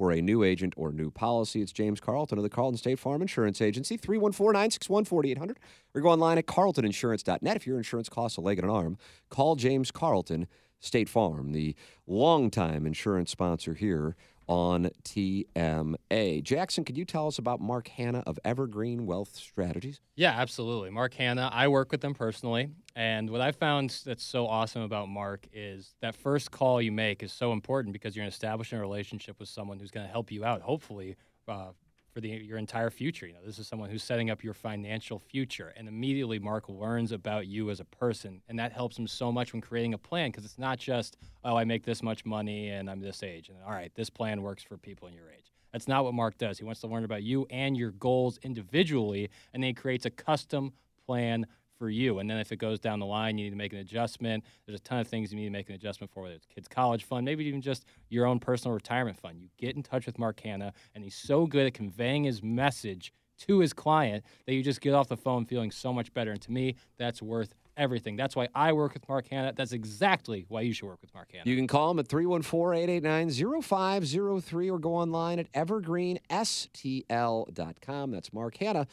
for a new agent or new policy. It's James Carlton of the Carlton State Farm Insurance Agency, 314 961 4800. Or go online at carltoninsurance.net. If your insurance costs a leg and an arm, call James Carlton State Farm, the longtime insurance sponsor here on TMA. Jackson, could you tell us about Mark Hanna of Evergreen Wealth Strategies? Yeah, absolutely. Mark Hanna, I work with them personally. And what I found that's so awesome about Mark is that first call you make is so important because you're establishing a relationship with someone who's going to help you out, hopefully, uh, for the, your entire future. You know, this is someone who's setting up your financial future. And immediately, Mark learns about you as a person. And that helps him so much when creating a plan because it's not just, oh, I make this much money and I'm this age. And all right, this plan works for people in your age. That's not what Mark does. He wants to learn about you and your goals individually, and then he creates a custom plan for you. And then if it goes down the line, you need to make an adjustment. There's a ton of things you need to make an adjustment for, whether it's kids' college fund, maybe even just your own personal retirement fund. You get in touch with Mark Hanna, and he's so good at conveying his message to his client that you just get off the phone feeling so much better. And to me, that's worth everything. That's why I work with Mark Hanna. That's exactly why you should work with Mark Hanna. You can call him at 314 889 0503 or go online at evergreenstl.com. That's Mark Hanna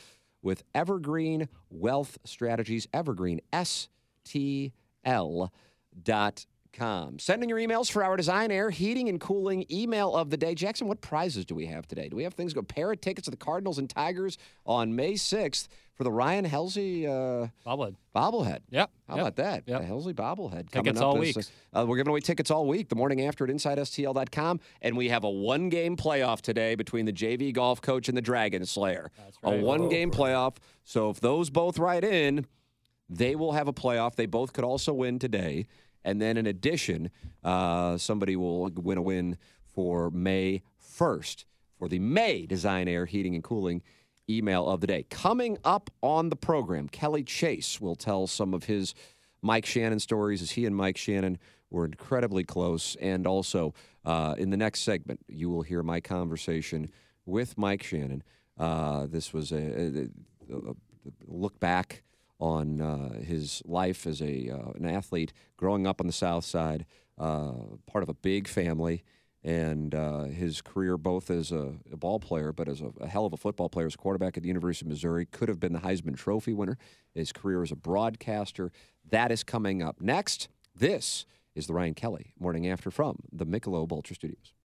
with Evergreen Wealth Strategies, evergreenstl.com. Send in your emails for our Design Air Heating and Cooling email of the day. Jackson, what prizes do we have today? Do we have things go pair of tickets to the Cardinals and Tigers on May 6th for the Ryan Helsley uh, bobblehead. Bobblehead. Yep. How yep. about that? Yep. The Helsley bobblehead. Tickets coming up all this- week. Uh, we're giving away tickets all week. The morning after at InsideSTL.com, and we have a one-game playoff today between the JV golf coach and the Dragon Slayer. That's right. A one-game playoff. So if those both write in, they will have a playoff. They both could also win today. And then in addition, uh, somebody will win a win for May 1st for the May Design Air Heating and Cooling email of the day. Coming up on the program, Kelly Chase will tell some of his Mike Shannon stories as he and Mike Shannon were incredibly close. And also, uh, in the next segment, you will hear my conversation with Mike Shannon. Uh, this was a, a, a- look back on uh, his life as a uh, an athlete growing up on the South Side, uh, part of a big family, and uh, his career both as a, a ball player, but as a, a hell of a football player, as quarterback at the University of Missouri, could have been the Heisman Trophy winner. His career as a broadcaster, that is coming up next. This is the Ryan Kelly Morning After from the Michelob Ultra Studios.